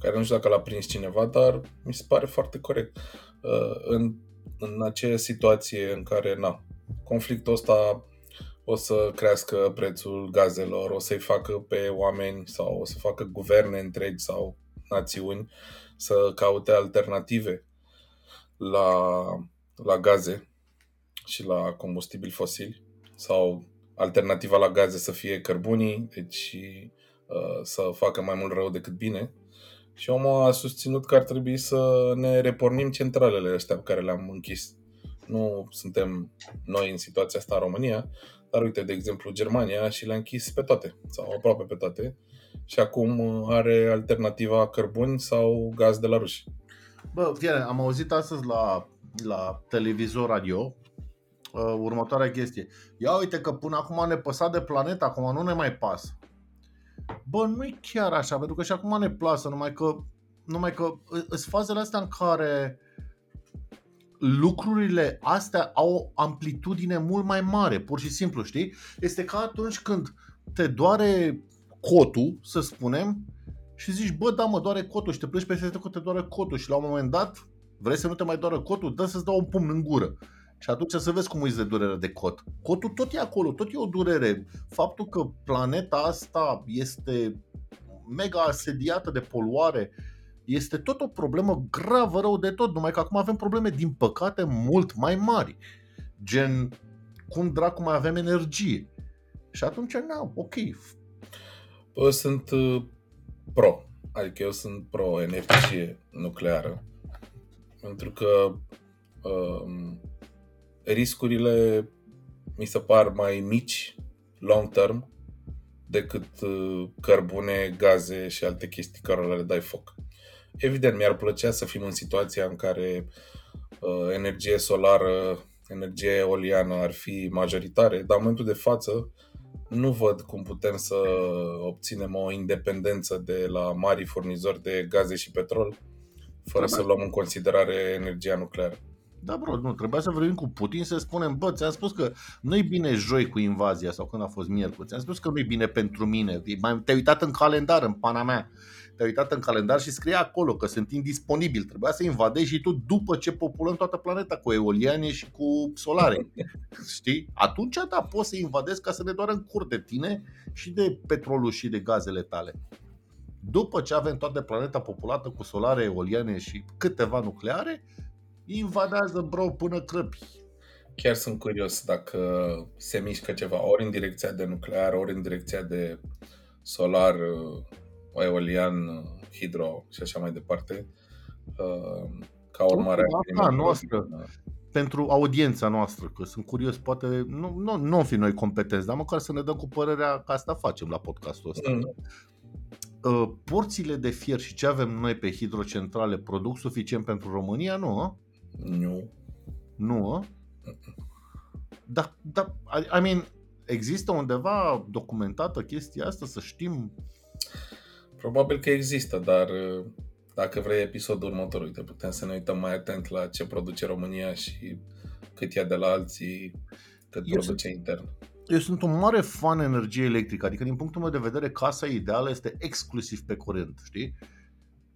care nu știu dacă l-a prins cineva, dar mi se pare foarte corect. Uh, în, în acea situație în care, na, conflictul ăsta o să crească prețul gazelor, o să-i facă pe oameni sau o să facă guverne întregi sau națiuni să caute alternative la, la gaze și la combustibili fosili sau alternativa la gaze să fie cărbunii, deci uh, să facă mai mult rău decât bine. Și omul a susținut că ar trebui să ne repornim centralele astea pe care le-am închis. Nu suntem noi în situația asta în România, dar uite, de exemplu, Germania și le-a închis pe toate, sau aproape pe toate, și acum uh, are alternativa cărbuni sau gaz de la ruși. Bă, fiare, am auzit astăzi la, la televizor radio uh, următoarea chestie. Ia uite că până acum ne păsa de planetă, acum nu ne mai pasă. Bă, nu e chiar așa, pentru că și acum ne plasă, numai că numai că sunt fazele astea în care lucrurile astea au o amplitudine mult mai mare, pur și simplu, știi? Este ca atunci când te doare cotul, să spunem, și zici, bă, da, mă doare cotul și te pleci peste că te doare cotul și la un moment dat vrei să nu te mai doară cotul, dă să-ți dau un pumn în gură. Și atunci să vezi cum îți de durere de cot. Cotul tot e acolo, tot e o durere. Faptul că planeta asta este mega asediată de poluare este tot o problemă gravă rău de tot, numai că acum avem probleme, din păcate, mult mai mari. Gen, cum dracu mai avem energie. Și atunci, na, ok, Eu sunt uh, pro, adică eu sunt pro energie nucleară, pentru că um, riscurile mi se par mai mici long term decât uh, cărbune, gaze și alte chestii care le dai foc. Evident, mi-ar plăcea să fim în situația în care uh, energie solară, energie eoliană ar fi majoritare, dar în momentul de față nu văd cum putem să obținem o independență de la mari furnizori de gaze și petrol fără să luăm în considerare energia nucleară. Da, bro, nu, trebuia să vorbim cu Putin să spunem, bă, ți-am spus că nu-i bine joi cu invazia sau când a fost miercuri, ți-am spus că nu-i bine pentru mine, mai te-ai uitat în calendar, în pana mea, te-ai uitat în calendar și scrie acolo că sunt indisponibili, trebuia să invadezi și tu după ce populăm toată planeta cu eoliane și cu solare, [LAUGHS] știi? Atunci, da, poți să invadezi ca să ne doară în cur de tine și de petrolul și de gazele tale. După ce avem toată planeta populată cu solare, eoliane și câteva nucleare, invadează, bro, până crăpi. Chiar sunt curios dacă se mișcă ceva ori în direcția de nuclear, ori în direcția de solar, uh, eolian, uh, hidro și așa mai departe, uh, ca urmare a Asta evenimentelor noastră. din, uh, Pentru audiența noastră, că sunt curios, poate nu, nu, nu am fi noi competenți, dar măcar să ne dăm cu părerea că asta facem la podcastul ăsta. Mm. uh, porțiile de fier și ce avem noi pe hidrocentrale produc suficient pentru România? Nu, a? Nu. Nu, a? Da, da, I I mean, există undeva documentată chestia asta să știm? Probabil că există, dar uh, dacă vrei episodul următor, uite, putem să ne uităm mai atent la ce produce România și cât ia de la alții, cât Eu produce intern. Eu sunt un mare fan energie electrică, adică din punctul meu de vedere casa ideală este exclusiv pe curent, știi?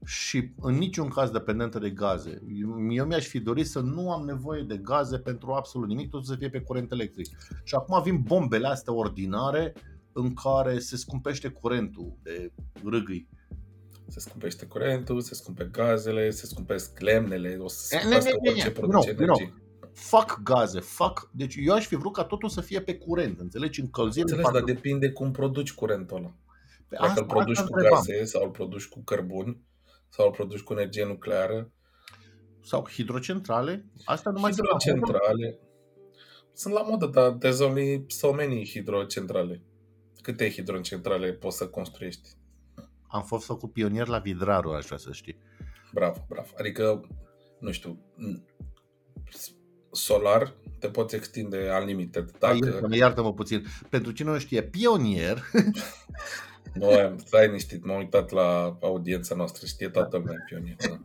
Și în niciun caz dependentă de gaze. Eu, eu mi-aș fi dorit să nu am nevoie de gaze pentru absolut nimic, tot să fie pe curent electric. Și acum vin bombele astea ordinare în care se scumpește curentul de râgâi. Se scumpește curentul, se scumpe gazele, se scumpesc lemnele, o să se Eh, scumpească ne, ne, ne, orice ne. produce Nu, nu. energie. Fac gaze, fac... Deci eu aș fi vrut ca totul să fie pe curent, înțelegi? Încălzire. Înțeles, dar depinde cum produci curentul ăla. Pe Dacă îl produci cu întrebam. gaze sau îl produci cu cărbuni sau îl produci cu energie nucleară, Sau hidrocentrale. Asta nu mai sunt la modă. hidrocentrale. Sunt la modă, dar there's only so many hidrocentrale. Câte hidrocentrale poți să construiești? Am fost făcut pionier la Vidraru, aș vrea să știi. Bravo, bravo. Adică, nu știu, solar te poți extinde unlimited. Dacă... Dacă Iartă-mă, iartă-mă puțin. Pentru cine nu știe, pionier, [LAUGHS] nu am, stai niștit, m-am uitat la audiența noastră, știe toată lumea pionier. Da.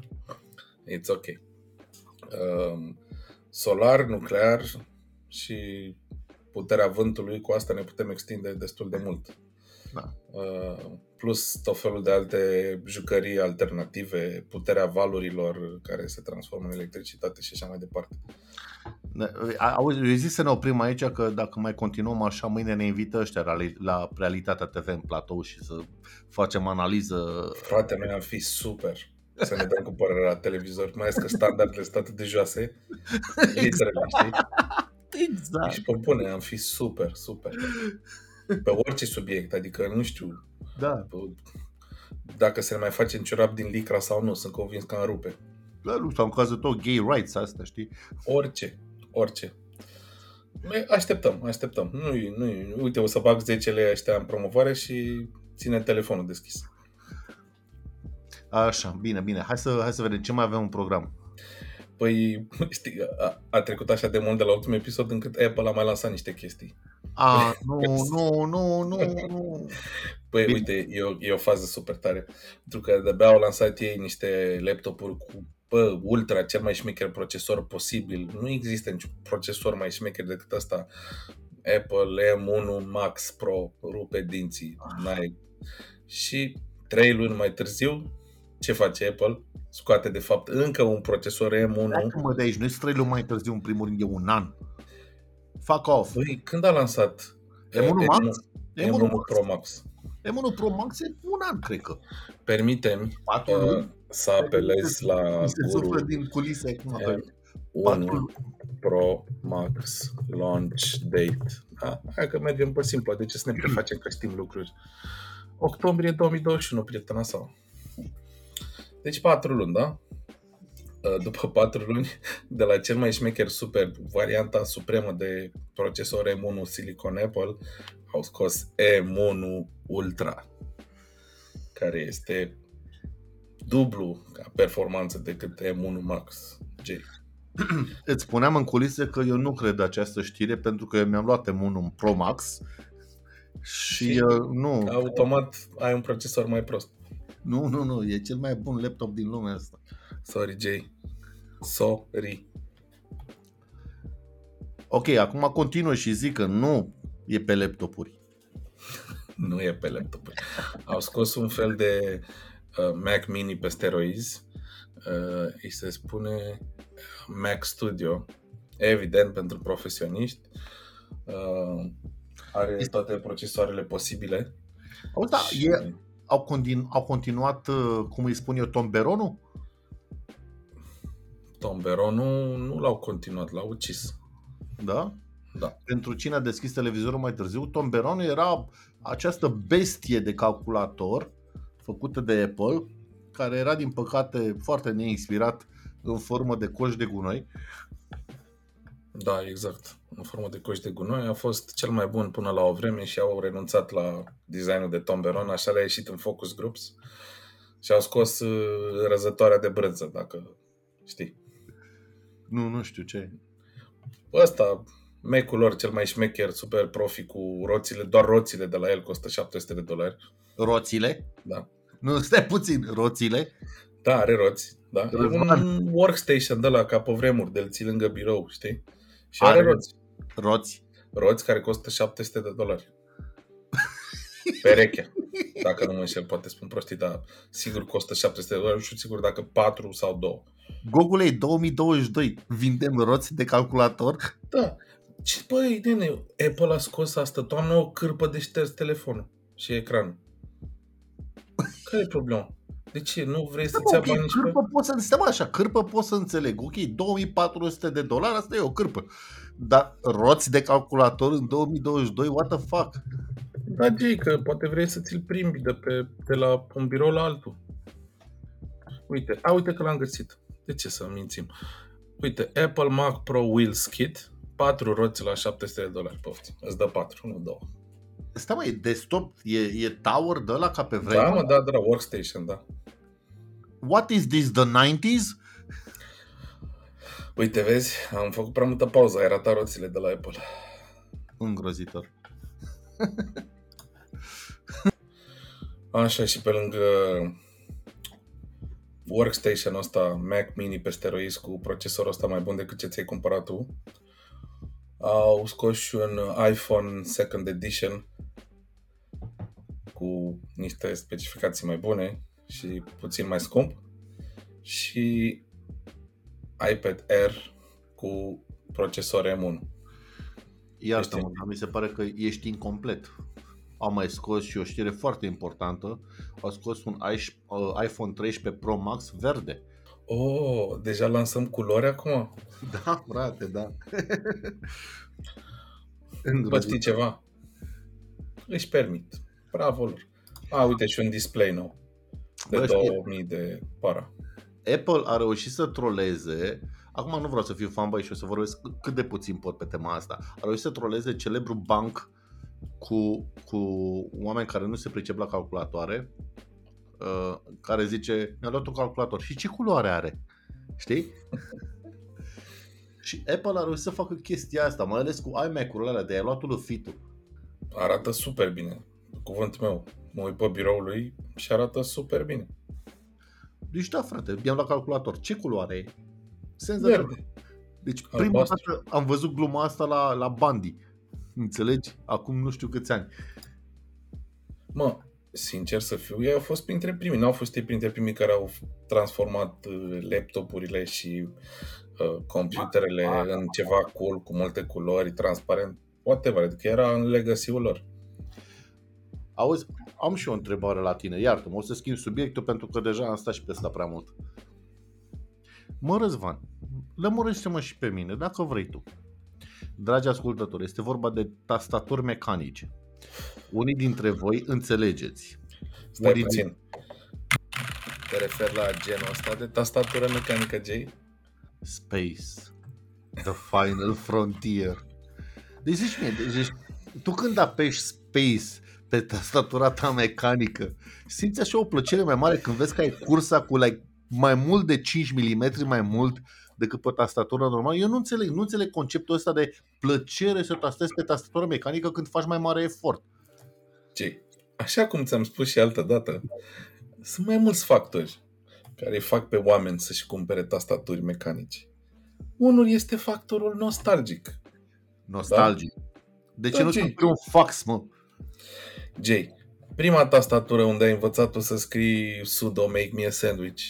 It's ok. Um, solar, nuclear și puterea vântului, cu asta ne putem extinde destul de mult. Da. Uh, plus tot felul de alte jucării alternative, puterea valurilor care se transformă în electricitate și așa mai departe. A- auzi, eu zic să ne oprim aici că dacă mai continuăm așa, mâine ne invită ăștia la, la Realitatea TV în platou și să facem analiză. Frate, noi am fi super să ne dăm cu părerea la televizor, mai ales că standardele sunt atât de joase, [LAUGHS] literele, știi? Exact. Și pe bune, am fi super, super. Pe orice subiect, adică nu știu Da. dacă se mai face în ciorap din licra sau nu, sunt convins că am rupe. Da, nu știu, am cazul tot gay rights asta, știi? Orice, orice. Băi, Așteptăm, așteptăm. Nu, nu, uite, o să bag 10 lei ăștia în promovare și ține telefonul deschis. Așa, bine, bine. Hai să, hai să vedem ce mai avem în program. Păi, [LAUGHS] știi, a, a trecut așa de mult de la ultimul episod încât Apple a mai lansat niște chestii. A, [LAUGHS] nu, nu, nu, nu, nu. [LAUGHS] Păi, Bine. uite, e o, e o fază super tare. Pentru că de-abia au lansat ei niște laptopuri cu bă, ultra, cel mai șmecher procesor posibil. Nu există niciun procesor mai șmecher decât ăsta. Apple M1 Max Pro rupe dinții. N-ai. Și trei luni mai târziu, ce face Apple? Scoate de fapt încă un procesor M1. Dacă mă de aici, noi trei luni mai târziu, în primul rând, e un an. Fuck off. Păi, când a lansat M1 Max? M1, M1 Pro Max? M1 Pro Max e un an, cred că. Permite-mi Patru uh, luni. să apelez la Mi se guru suflă din culise acum. că- 1 Patru Pro Max Launch Date. Da? Hai că mergem pe simplu, de ce să ne [CLEARS THROAT] prefacem că știm lucruri? Octombrie 2021, prietena sau. Deci 4 luni, da? Uh, După [LAUGHS] 4 luni, de la cel mai șmecher super, varianta supremă de procesor M1 Silicon Apple, au scos M1 Ultra, care este dublu ca performanță decât M1 Max J. [CLEARS THROAT] Îți spuneam în culise că eu nu cred această știre pentru că eu mi-am luat M1 Pro Max și Și uh, nu, Automat ai un procesor mai prost. Nu, nu, nu, e cel mai bun laptop din lumea asta. Sorry, Jay. Sorry. Ok, acum continuă și zic că nu e pe laptopuri. [LAUGHS] Nu e pe laptop. Au scos un fel de uh, Mac Mini pe steroizi. Uh, îi se spune Mac Studio. Evident, pentru profesioniști. Uh, are toate procesoarele posibile. Auzi, da, Și e, au, continu, au continuat, uh, cum îi spun eu, tomberonul? Tomberon nu, nu l-au continuat, l-au ucis. Da? Da. Pentru cine a deschis televizorul mai târziu, tomberonul era această bestie de calculator făcută de Apple, care era, din păcate, foarte neinspirat în formă de coș de gunoi. Da, exact. În formă de coș de gunoi a fost cel mai bun până la o vreme și au renunțat la designul de tomberon, așa le-a ieșit în focus groups și au scos uh, răzătoarea de brânză, dacă știi. Nu, nu știu ce. Ăsta, Mac-ul lor cel mai șmecher, super profi cu roțile, doar roțile de la el costă 700 de dolari. Roțile? Da. Nu, stai puțin, roțile? Da, are roți. Da. E Răzvan. un workstation de la ca pe vremuri, de-l ții lângă birou, știi? Și are, Are are roți. Roți. Roți care costă 700 de dolari. Perechea. Dacă nu mă înșel, poate spun prostii, dar sigur costă 700 de dolari. Nu știu sigur dacă 4 sau 2. Google 2022. Vindem roți de calculator? Da. Ce, băi, nene, Apple a scos asta toamnă o cârpă de șters telefonul și ecranul. Care e problema? De ce? Nu vrei Da, să-ți mă, ia ok, bani nici pe... cârpă pot să stai mă, așa, cârpă pot să înțeleg. Ok, 2400 de dolari, asta e o cârpă. Dar roți de calculator în 2022, what the fuck? Da, Jay, că poate vrei să ți-l primi de, pe, de la un birou la altul. Uite, a, uite că l-am găsit. De ce să mințim? Uite, Apple Mac Pro Wheels Kit, 4 roți la 700 de dolari, poftim. Îți dă 4, nu 2. Stai mă, e desktop, e, e tower de ăla ca pe vremea? Da, mă, da, da, workstation, da. What is this, the 90s? Uite, vezi, am făcut prea multă pauză, ai ratat roțile de la Apple. Îngrozitor. [LAUGHS] Așa, și pe lângă workstation-ul ăsta, Mac Mini pe steroizi cu procesorul ăsta mai bun decât ce ți-ai cumpărat tu, au scos și un iPhone Second Edition cu niște specificații mai bune și puțin mai scump și iPad Air cu procesor M1. Iartă-mă, Este- dar mi se pare că ești incomplet. Am mai scos și o știre foarte importantă. Au scos un i- uh, iPhone 13 Pro Max verde. Oh, deja lansăm culori acum? Da, frate, da. Bă, Îngrozitor. știi ceva? Își permit. Bravo lor. A, uite și un display nou. De Bă, știi- 2000 de para. Apple a reușit să troleze Acum nu vreau să fiu fanboy și o să vorbesc cât de puțin pot pe tema asta. A reușit să troleze celebru banc cu, cu oameni care nu se pricep la calculatoare, uh, care zice, mi-a luat un calculator. Și ce culoare are? Știi? și Apple a reușit să facă chestia asta, mai ales cu iMac-urile alea de ai luat lui fitul. Arată super bine. Cuvântul meu. Mă uit pe biroul lui și arată super bine. Deci da, frate, mi-am luat calculator. Ce culoare e? Senzațional. Verde. Deci prima Albastru. dată am văzut gluma asta la, la Bandi. Înțelegi? Acum nu știu câți ani. Mă, sincer să fiu, ei au fost printre primii. N-au fost ei printre primii care au transformat uh, laptopurile și uh, computerele Da, da, în ceva cool, cu multe culori, transparent. Whatever, adică era în legacy-ul lor. Auzi, am și o întrebare la tine. Iartă-mă, o să schimb subiectul pentru că deja am stat și pe asta prea mult. Mă, Răzvan, lămurește-mă și pe mine, dacă vrei tu. Dragi ascultători, este vorba de tastaturi mecanice. Unii dintre voi înțelegeți. Stai Unii puțin. Te referi la genul ăsta de tastatură mecanică, Jay? Space. The Final Frontier. Deci zici mie, deci, tu când apeși Space pe tastatura ta mecanică, simți așa o plăcere mai mare când vezi că ai cursa cu like, mai mult de 5 mm mai mult decât pe tastatura normală. Eu nu înțeleg, nu înțeleg conceptul ăsta de plăcere să tastezi pe tastatura mecanică când faci mai mare efort. Jay, așa cum ți-am spus și altă dată, sunt mai mulți factori care îi fac pe oameni să-și cumpere tastaturi mecanice. Unul este factorul nostalgic. Nostalgic. De ce Da, nu ce? sunt pe un fax, mă? Jay, prima tastatură unde ai învățat tu să scrii sudo make me a sandwich,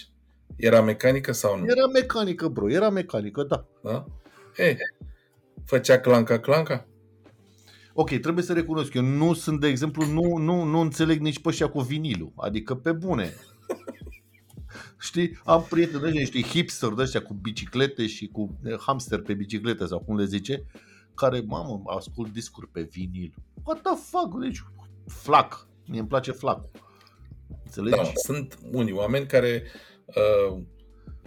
era mecanică sau nu? Era mecanică, bro, era mecanică, da. Da? Ei, făcea clanca clanca? Ok, trebuie să recunosc, eu nu sunt, de exemplu, nu, nu, nu înțeleg nici pe ăștia cu vinilul. Adică pe bune. [LAUGHS] Știi, am prieteni de ăștia, niște hipster de ăștia cu biciclete și cu eh, hamster pe biciclete sau cum le zice, care, mamă, ascult discuri pe vinil. What the fuck? Deci, flac. Mie îmi place flacul. Înțelegi? Da, sunt unii oameni care uh,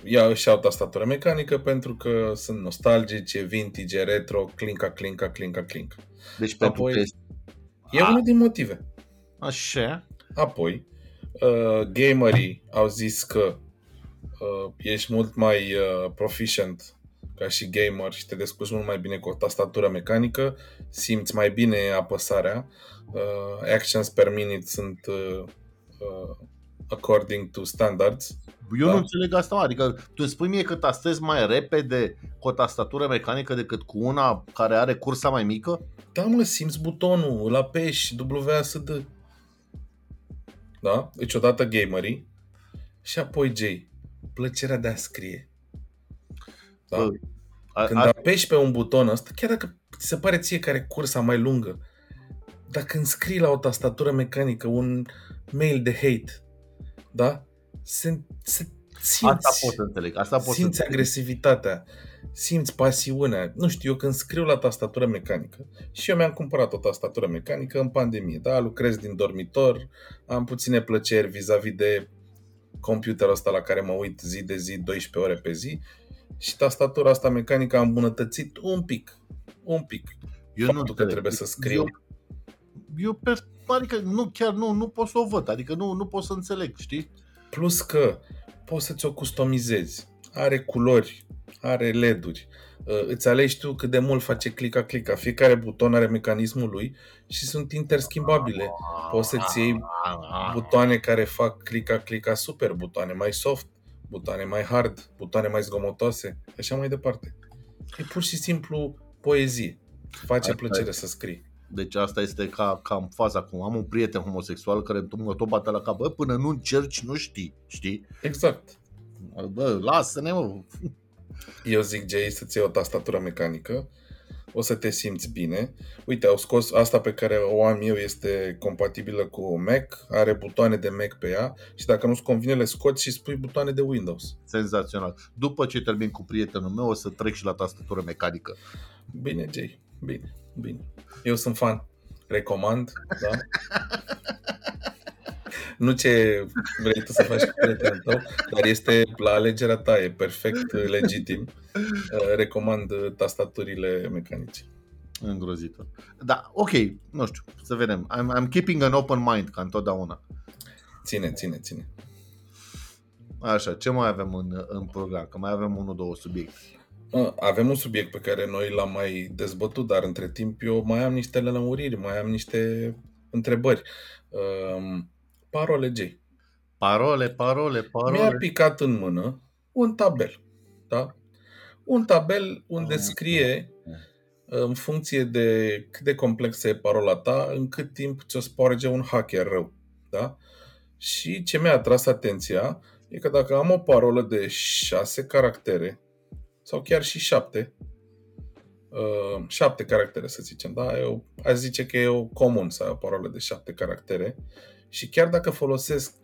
ia își iau tastatură mecanică pentru că sunt nostalgice, vintage, retro, clinca, clinca, clinca, clinca. Deci pentru Apoi- că E unul din motive. Așa. Apoi, uh, gamerii au zis că uh, ești mult mai uh, proficient ca și gamer și te descurci mult mai bine cu o tastatură mecanică, simți mai bine apăsarea, uh, actions per minute sunt uh, uh, according to standards. Eu Da. nu înțeleg asta, mă. adică tu îmi spui mie că tastezi mai repede cu o tastatură mecanică decât cu una care are cursa mai mică? Da, mă, simți butonul, îl apeși, WASD. Da? Deci odată gamerii și apoi J. Plăcerea de a scrie. Da? Bă, A, Când a, apeși pe un buton ăsta, chiar dacă ți se pare ție care cursa mai lungă, dacă înscrii la o tastatură mecanică un mail de hate, da? Se, se simți, asta pot să înțeleg. Asta pot să simți înțeleg. agresivitatea, simți pasiunea. Nu știu, eu când scriu la tastatură mecanică, și eu mi-am cumpărat o tastatură mecanică în pandemie, da? Lucrez din dormitor, am puține plăceri vis-a-vis de computerul ăsta la care mă uit zi de zi, 12 ore pe zi, și tastatura asta mecanică a îmbunătățit un pic, un pic. Eu Faptul că înțeleg. trebuie să scriu. Eu, eu pe, adică nu, chiar nu, nu pot să o văd, adică nu, nu pot să înțeleg, știi? Plus că poți să ți-o customizezi. Are culori, are LED-uri. Uh, Îți alegi tu cât de mult face clica-clica. Fiecare buton are mecanismul lui și sunt interschimbabile. Poți să-ți iei butoane care fac clica-clica super, butoane mai soft, butoane mai hard, butoane mai zgomotoase, așa mai departe. E pur și simplu poezie. Face Asta plăcere e. să scrii. Deci asta este ca, ca în faza cum am un prieten homosexual care mă tot bate la cap. Bă, până nu încerci, nu știi, știi? Exact. Bă, lasă-ne, mă. Eu zic, Jay, să-ți iei o tastatură mecanică, o să te simți bine. Uite, au scos asta pe care o am eu, este compatibilă cu Mac, are butoane de Mac pe ea și dacă nu-ți convine, le scoți și spui butoane de Windows. Senzațional. După ce termin cu prietenul meu, o să trec și la tastatură mecanică. Bine, Jay, bine, bine. Eu sunt fan. Recomand, da? [LAUGHS] Nu ce vrei tu să faci cu prietenul tău, dar este la alegerea ta, e perfect legitim. Uh, Recomand uh, tastaturile mecanice. Îngrozitor. Da, ok, nu știu, să vedem. I'm, I'm keeping an open mind, ca întotdeauna. Ține, ține, ține. Așa, ce mai avem în, în program? Că mai avem unul, două subiecte. Uh, Avem un subiect pe care noi l-am mai dezbătut, dar între timp eu mai am niște lămuriri, mai am niște întrebări. Um, Parole, J. Parole, parole, Mi-a parole. picat în mână un tabel. Da? Un tabel unde scrie în funcție de cât de complexă e parola ta, în cât timp ți-o sparge un hacker rău. Da? Și ce mi-a atras atenția e că dacă am o parolă de șase caractere, sau chiar și șapte, uh, șapte caractere să zicem, da? Eu aș zice că e o comun să ai o parolă de șapte caractere și chiar dacă folosesc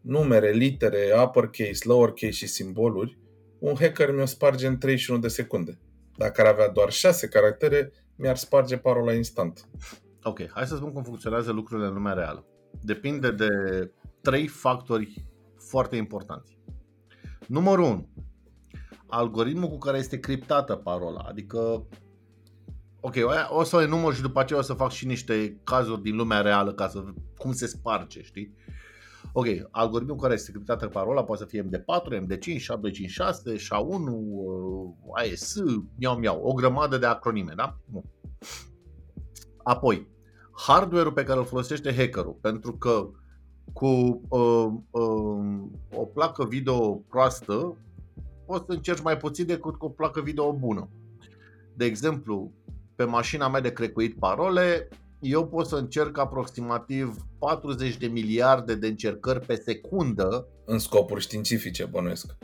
numere, litere, uppercase, lowercase și simboluri, un hacker mi-o sparge în 31 de secunde. Dacă ar avea doar 6 caractere, mi-ar sparge parola instant. Ok, hai să spun cum funcționează lucrurile în lumea reală. Depinde de trei factori foarte importanți. Numărul 1. Algoritmul cu care este criptată parola. Adică, ok, o să o enumăr și după aceea o să fac și niște cazuri din lumea reală ca să cum se sparge, știi? Ok, algoritmul cu care este criptată parola poate să fie MD4, MD5, SHA-256, SHA-1, uh, AES, miau miau, o grămadă de acronime, da? Bun. Apoi, hardware-ul pe care îl folosește hackerul, pentru că cu uh, uh, o placă video proastă poți să încerci mai puțin decât cu o placă video bună. De exemplu, pe mașina mea de crecuit parole, eu pot să încerc aproximativ 40 de miliarde de încercări pe secundă În scopuri științifice, bănuiesc.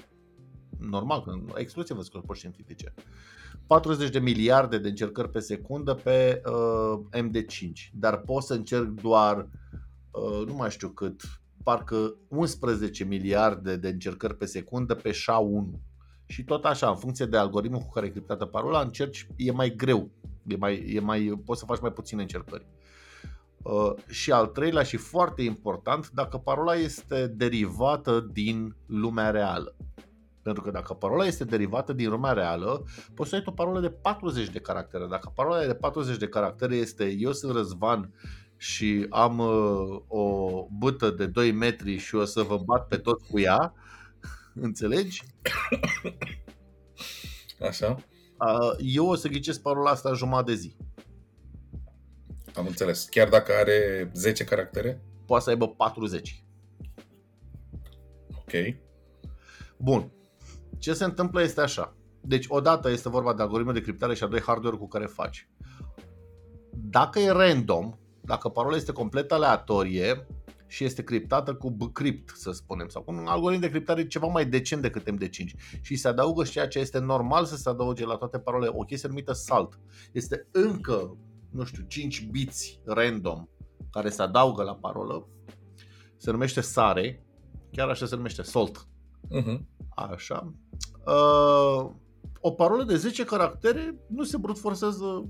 normal, că exclusiv în scopuri științifice. 40 de miliarde de încercări pe secundă pe uh, MD5, dar pot să încerc doar, uh, nu mai știu cât, parcă 11 miliarde de încercări pe secundă pe SHA-1. Și tot așa, în funcție de algoritmul cu care e criptată parola, încerci, e mai greu, e mai, e mai, poți să faci mai puține încercări. Uh, și al treilea și foarte important, dacă parola este derivată din lumea reală. Pentru că dacă parola este derivată din lumea reală, poți să ai o parolă de 40 de caractere. Dacă parola de 40 de caractere este eu sunt Răzvan și am uh, o bâtă de 2 metri și o să vă bat pe tot cu ea, înțelegi? Așa, Uh, eu o să ghicesc parola asta în jumătate de zi. am înțeles. Chiar dacă are 10 caractere? Poate să aibă 40. Ok. Bun. Ce se întâmplă este așa. Deci, odată este vorba de algoritmul de criptare și a doi hardware cu care faci. Dacă e random, dacă parola este complet aleatorie și este criptată cu bcrypt, să spunem, sau cu un algoritm de criptare ceva mai decent decât MD5 și se adaugă și ceea ce este normal să se adauge la toate parolele, o chestie numită salt. Este încă, nu știu, 5 biți random care se adaugă la parolă, se numește sare, chiar așa se numește salt. Uh-huh. Așa. Uh, o parolă de 10 caractere nu se brut forțează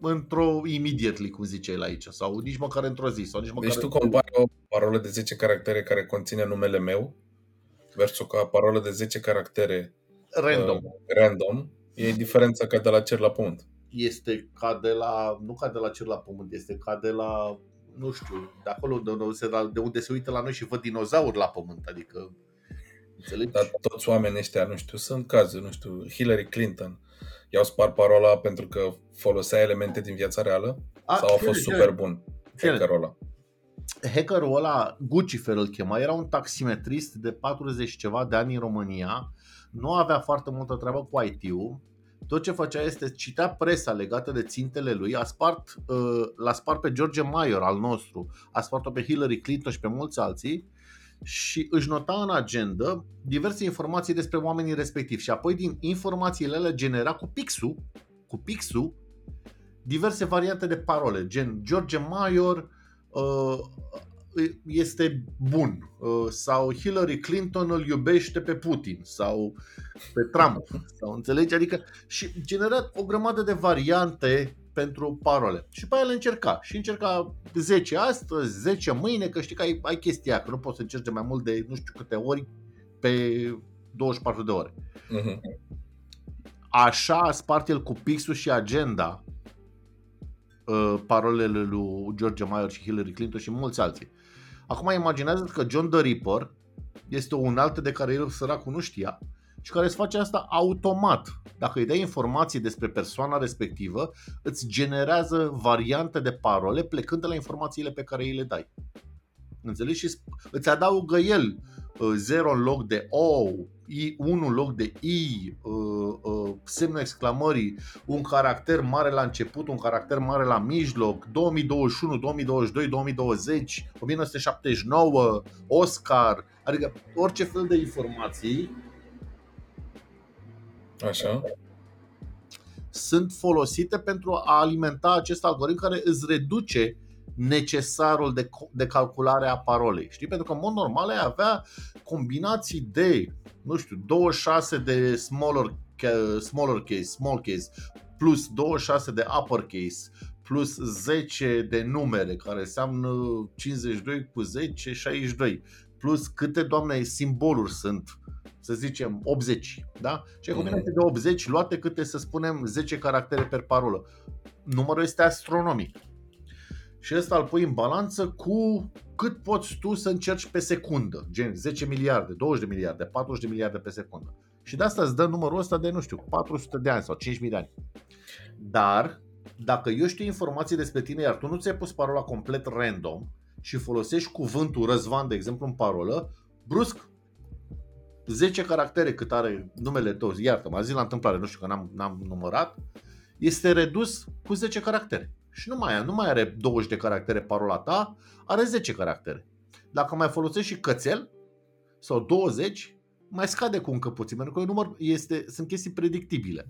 într-o immediately, cum zice el aici, sau nici măcar într-o zi, sau nici măcar... Deci tu compari o parolă de 10 caractere care conține numele meu versus ca parolă de 10 caractere random. uh, random, e diferența ca de la cer la pământ. Este ca de la, nu ca de la cer la pământ, este ca de la, nu știu, de acolo de unde se, de unde se uită la noi și văd dinozauri la pământ, adică, înțelegi? Dar toți oamenii ăștia, nu știu, sunt cazuri, nu știu, Hillary Clinton i-au spart parola pentru că folosea elemente din viața reală A, sau a fost fie, super bun fie. hackerul ăla? hackerul ăla, Guccifer îl chema, era un taximetrist de 40 și ceva de ani în România, nu avea foarte multă treabă cu IT-ul, tot ce făcea este citea presa legată de țintele lui, a spart, uh, l-a spart pe George Mayer al nostru, a spart-o pe Hillary Clinton și pe mulți alții și își nota în agenda diverse informații despre oamenii respectivi și apoi din informațiile alea genera cu pixul, cu pixul diverse variante de parole, gen George Mayer uh, este bun uh, sau Hillary Clinton îl iubește pe Putin sau pe Trump sau înțelegi? Adică și genera o grămadă de variante pentru parole. Și pe aia le încerca. Și încerca 10 astăzi, 10 mâine, că știi că ai, ai chestia, că nu poți să încerci de mai mult de nu știu câte ori pe 24 de ore. Uh-huh. Așa a spart el cu pixul și agenda uh, parolele lui George Mayer și Hillary Clinton și mulți alții. Acum imaginează că John the Ripper este o unealtă de care el săracul nu știa și care îți face asta automat. Dacă îi dai informații despre persoana respectivă, îți generează variante de parole plecând de la informațiile pe care îi le dai. Înțelegi? Și îți adaugă el 0 în loc de O, 1 în loc de I, uh, uh, semnul exclamării, un caracter mare la început, un caracter mare la mijloc, 2021, 2022, 2020, 1979, Oscar, adică orice fel de informații Așa. sunt folosite pentru a alimenta acest algoritm care îți reduce necesarul de, de calculare a parolei. Știi? Pentru că în mod normal ai avea combinații de, nu știu, 26 de smaller, smaller case, small case, plus 26 de uppercase, plus 10 de numere, care înseamnă 52 cu 10, 62, plus câte, doamne, simboluri sunt, să zicem 80, da? Și ai combinație de 80 luate câte, să spunem, 10 caractere per parolă. Numărul este astronomic și ăsta îl pui în balanță cu cât poți tu să încerci pe secundă, gen 10 miliarde, 20 de miliarde, 40 de miliarde pe secundă. Și de asta îți dă numărul ăsta de, nu știu, 400 de ani sau 5000 de ani. Dar, dacă eu știu informații despre tine, iar tu nu ți-ai pus parola complet random și folosești cuvântul Răzvan, de exemplu, în parolă, brusc 10 caractere cât are numele tău, iartă mă zis la întâmplare, nu știu că n-am, n-am numărat, este redus cu 10 caractere și nu mai, nu mai are 20 de caractere parola ta, are 10 caractere. Dacă mai folosești și cățel sau 20, mai scade cu încă puțin, pentru că număr este, sunt chestii predictibile.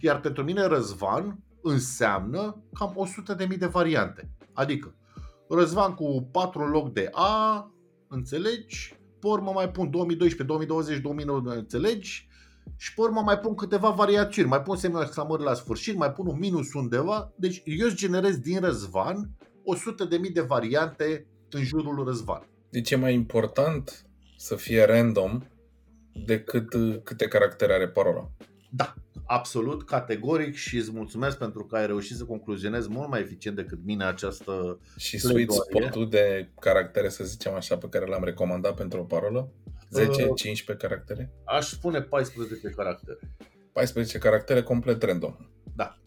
Iar pentru mine Răzvan înseamnă cam 100.000 de variante. Adică Răzvan cu 4 în loc de A, înțelegi? Pe urmă mai pun 2012, 2020, 2019, înțelegi? și pe urmă mai pun câteva variațiuni, mai pun semnul exclamări la sfârșit, mai pun un minus undeva, deci eu îți generez din Răzvan 100.000 de variante în jurul Răzvan. Deci e mai important să fie random de cât, câte caractere are parola. Da, absolut, categoric și îți mulțumesc pentru că ai reușit să concluzionezi mult mai eficient decât mine această... Și sweet Pledoarie. spot-ul de caractere, să zicem așa, pe care l-am recomandat pentru o parolă? 10-15 caractere? Aș spune 14 caractere. 14 caractere complet random. Da.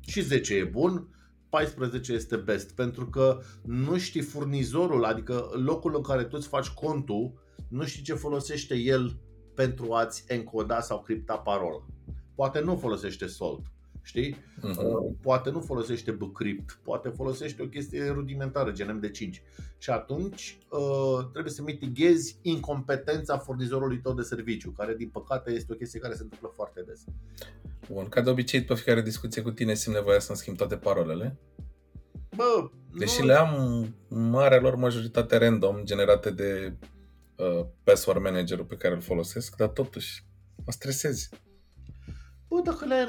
Și 10 e bun, 14 este best, pentru că nu știi furnizorul, adică locul în care tu îți faci contul, nu știi ce folosește el pentru a-ți encoda sau cripta parola. Poate nu folosește Salt, știi? Mhm. Uh, Poate nu folosește Bcrypt, poate folosește o chestie rudimentară, gen MD5. Și atunci uh, trebuie să mitighezi incompetența furnizorului tău de serviciu, care din păcate este o chestie care se întâmplă foarte des. Bun, ca de obicei, pe fiecare discuție cu tine simt nevoia să-mi schimb toate parolele. Bă, Deși nu, le am în marea lor majoritate random, generate de uh, password managerul pe care îl folosesc, dar totuși mă stresezi. Bă, dacă le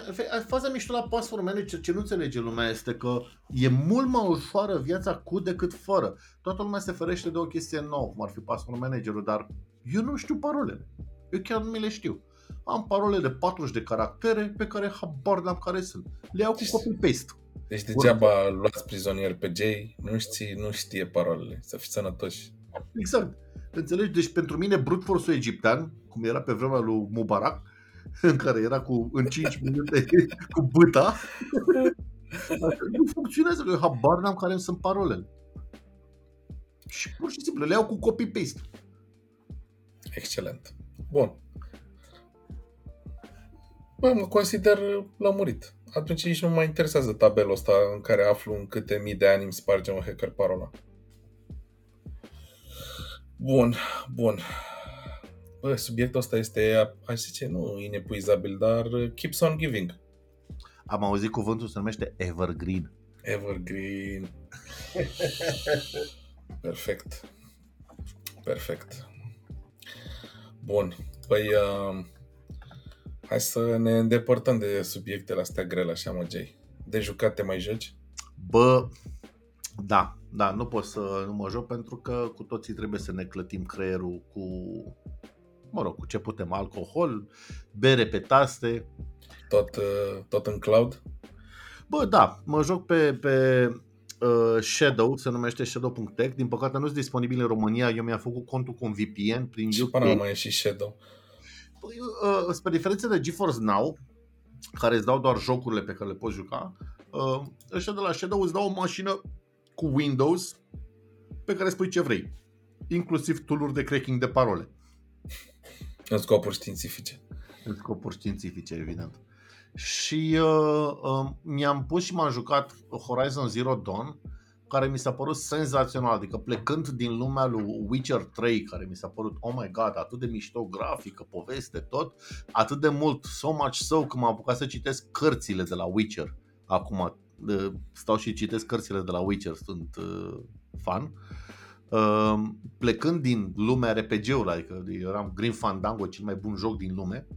faza mișto la Password Manager, ce nu înțelege lumea este că e mult mai ușoară viața cu decât fără. Toată lumea se ferește de o chestie nouă, cum ar fi Password Managerul, dar eu nu știu parolele. Eu chiar nu mi le știu. Am parole de 40 de caractere pe care habar n-am care sunt. Le iau cu copy-paste. Deci degeaba luați prizonier pe Jay, nu, știi, nu știe parolele. Să fiți sănătoși. Exact. Înțelegi? Deci pentru mine brute force egiptean, cum era pe vremea lui Mubarak, [LAUGHS] în care era cu în 5 [LAUGHS] minute [LAUGHS] cu băta, așa, nu funcționează, că eu habar n-am care îmi sunt parolele. Și pur și simplu le iau cu copy-paste. Excelent. Bun. Bă, mă consider lămurit. Atunci nici nu mă interesează tabelul ăsta în care aflu în câte mii de ani îmi sparge un hacker parola. Bun, bun. Bă, subiectul ăsta este, aș zice, nu inepuizabil, dar keeps on giving. Am auzit cuvântul se numește evergreen. Evergreen. [LAUGHS] Perfect. Perfect. Bun. Păi, uh, hai să ne îndepărtăm de subiectele astea grele, așa, mă, Jay. De jucat te mai joci? Bă, da, da, nu pot să nu mă joc pentru că cu toții trebuie să ne clătim creierul cu, mă rog, cu ce putem, alcohol, bere pe taste, Tot, uh, tot în cloud? Bă, da, mă joc pe, pe uh, Shadow, se numește Shadow.tech. Din păcate nu sunt disponibil în România. Eu mi-am făcut contul cu un VPN prin Și UK. până la mai e și Shadow. Păi, uh, spre diferență de GeForce Now, care îți dau doar jocurile pe care le poți juca, uh, ăștia de la Shadow îți dau o mașină cu Windows pe care spui ce vrei. Inclusiv tool de cracking de parole. În scopuri științifice. În scopuri științifice, evident. Și uh, uh, mi-am pus și m-am jucat Horizon Zero Dawn, care mi s-a părut senzațional. Adică plecând din lumea lui Witcher 3, care mi s-a părut, oh my god, atât de mișto grafică, poveste, tot, atât de mult, so much so, că m-am apucat să citesc cărțile de la Witcher. Acum uh, stau și citesc cărțile de la Witcher, sunt uh, fan. Uh, plecând din lumea RPG-ului, adică eu eram Green Fandango, cel mai bun joc din lume,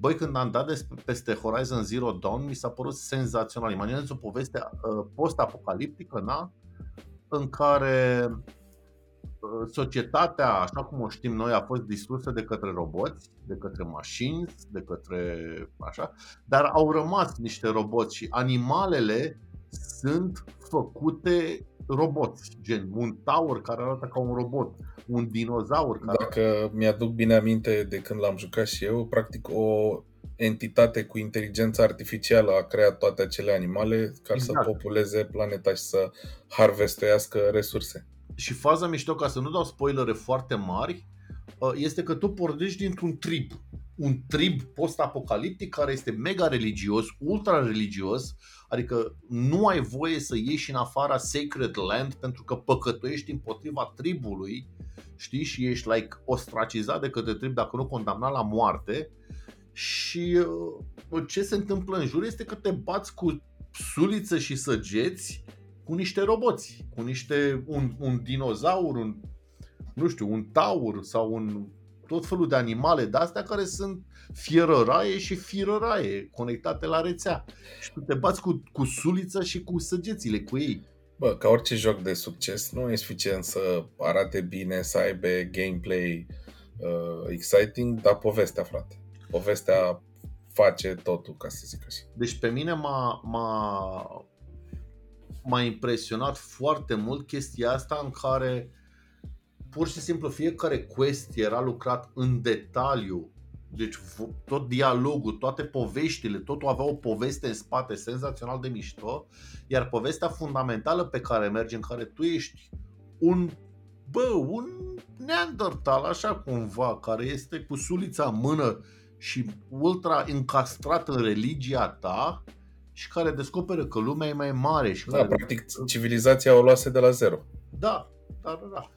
Băi, când am dat des- peste Horizon Zero Dawn, mi s-a părut senzațional. Imaginează o poveste uh, post-apocaliptică, na? în care uh, societatea, așa cum o știm noi, a fost distrusă de către roboți, de către mașini, de către așa, dar au rămas niște roboți și animalele sunt făcute roboți, gen un taur care arată ca un robot, un dinozaur care Dacă mi-aduc bine aminte de când l-am jucat și eu, practic o entitate cu inteligență artificială a creat toate acele animale ca Exact. să populeze planeta și să harvestuiască resurse. Și faza mișto, ca să nu dau spoilere foarte mari, uh, este că tu pornești dintr-un trib. Un trib post-apocaliptic care este mega religios, ultra religios, adică nu ai voie să ieși în afara Sacred Land pentru că păcătuiești împotriva tribului, știi, și ești like ostracizat de către trib dacă nu condamnat la moarte. Și uh, ce se întâmplă în jur este că te bați cu suliță și săgeți cu niște roboți, cu niște un, un dinozaur, un nu știu, un taur sau un tot felul de animale de astea care sunt fierăraie și firăraie conectate la rețea. Și tu te bați cu, cu sulița și cu săgețile cu ei. Bă, ca orice joc de succes, nu e suficient să arate bine, să aibă gameplay uh, exciting, dar povestea, frate. Povestea face totul, ca să zic așa. Deci pe mine m-a, m-a, m-a impresionat foarte mult chestia asta în care pur și simplu fiecare quest era lucrat în detaliu. Deci vo- tot dialogul, toate poveștile, totul avea o poveste în spate senzațional de mișto, iar povestea fundamentală pe care mergi, în care tu ești un bă, un neandertal, așa cumva, care este cu sulița în mână și ultra încastrat în religia ta și care descoperă că lumea e mai mare și Da, care... practic, civilizația o luase de la zero. Da, da, da, da.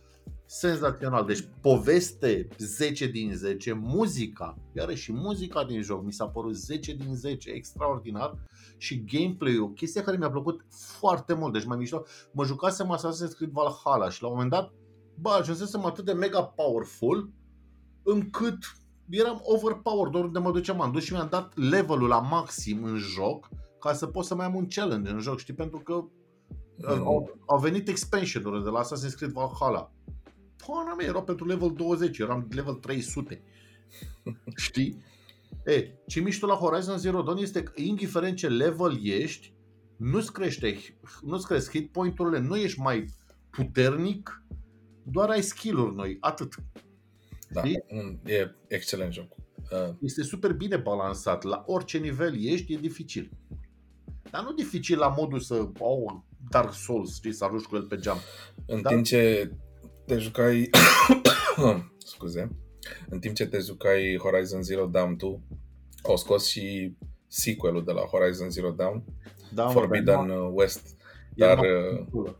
Senzațional. Deci poveste 10 din 10, muzica, iarăși și muzica din joc mi s-a părut 10 din 10, extraordinar și gameplay o chestie care mi-a plăcut foarte mult. Deci mai mișto, mă jucasem Assassin's Creed Valhalla și la un moment dat, bă, ajunsesem atât de mega powerful încât eram overpowered oriunde mă duceam. M-am dus și mi-am dat levelul la maxim în joc ca să pot să mai am un challenge în joc, știi? Pentru că Mm. au, au venit expansion-uri de la Assassin's Creed Valhalla. Pana mea, erau pentru level 20, eram level 300. [LAUGHS] Știi? E, ce mișto la Horizon Zero Dawn este că indiferent ce level ești, nu-ți crește, nu-ți cresc hit point-urile, nu ești mai puternic, doar ai skill-uri noi, atât. Da, Știi? un- e excelent joc. Uh, Este super bine balansat. La orice nivel ești, e dificil. Dar nu dificil la modul să, oh, Dark Souls, știi, să arunci cu el pe geam. În Da. timp ce te jucai [COUGHS] scuze, în timp ce te jucai Horizon Zero Dawn 2, au scos și sequelul de la Horizon Zero Dawn, Da, mă, Forbidden dar West, era dar mai- uh,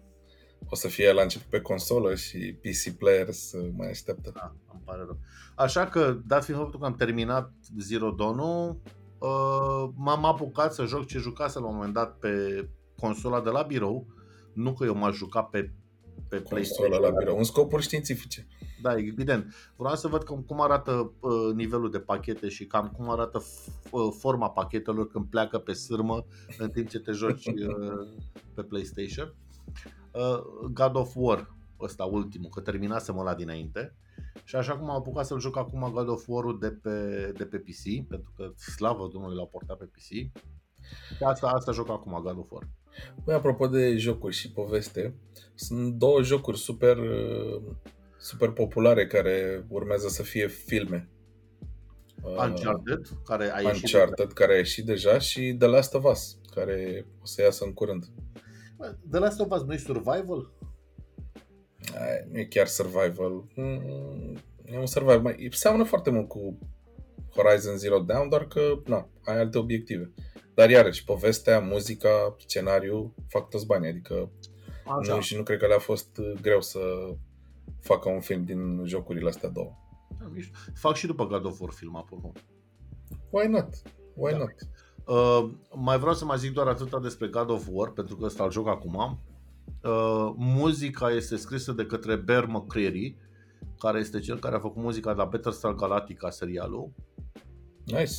o să fie la început pe consolă și PC players uh, mai așteaptă. Da, îmi pare rău. Așa că, dat fiind faptul că am terminat Zero Dawn-ul, uh, m-am apucat să joc ce jucase la un moment dat pe consola de la birou. Nu că eu m-aș juca pe, pe Consola PlayStation. la birou, în scopuri științifice. Da, evident. Vreau să văd cum, cum arată uh, nivelul de pachete și cam cum arată f- uh, forma pachetelor când pleacă pe sârmă în timp ce te joci uh, pe PlayStation. Uh, God of War, ăsta ultimul, că terminasem ăla dinainte. Și așa cum am apucat să-l joc acum God of War-ul de pe, de pe PC, pentru că slavă Domnului l-a portat pe PC. Și asta, asta joc acum, God of War. Băi, apropo de jocuri și poveste, sunt două jocuri super, uh, super populare care urmează să fie filme. Uh, Uncharted, care a ieșit Uncharted, care a ieșit deja, și The Last of Us, care o să iasă în curând. Bă, The Last of Us nu survival? Ai, Nu e chiar survival. Mm, E un survival. Mai, seamănă foarte mult cu Horizon Zero Dawn, doar că na, ai alte obiective. Dar iarăși, povestea, muzica, scenariu fac toți banii. Adică Așa. nu, și nu cred că le-a fost uh, greu să facă un film din jocurile astea două. Da, mișto. Fac și după God of War film apoi. Why not? Why Da. not? Uh, mai vreau să mai zic doar atâta despre God of War, pentru că ăsta îl joc acum. Uh, muzica este scrisă de către Bear McCreary, care este cel care a făcut muzica de la Battlestar Galactica serialul. Nice.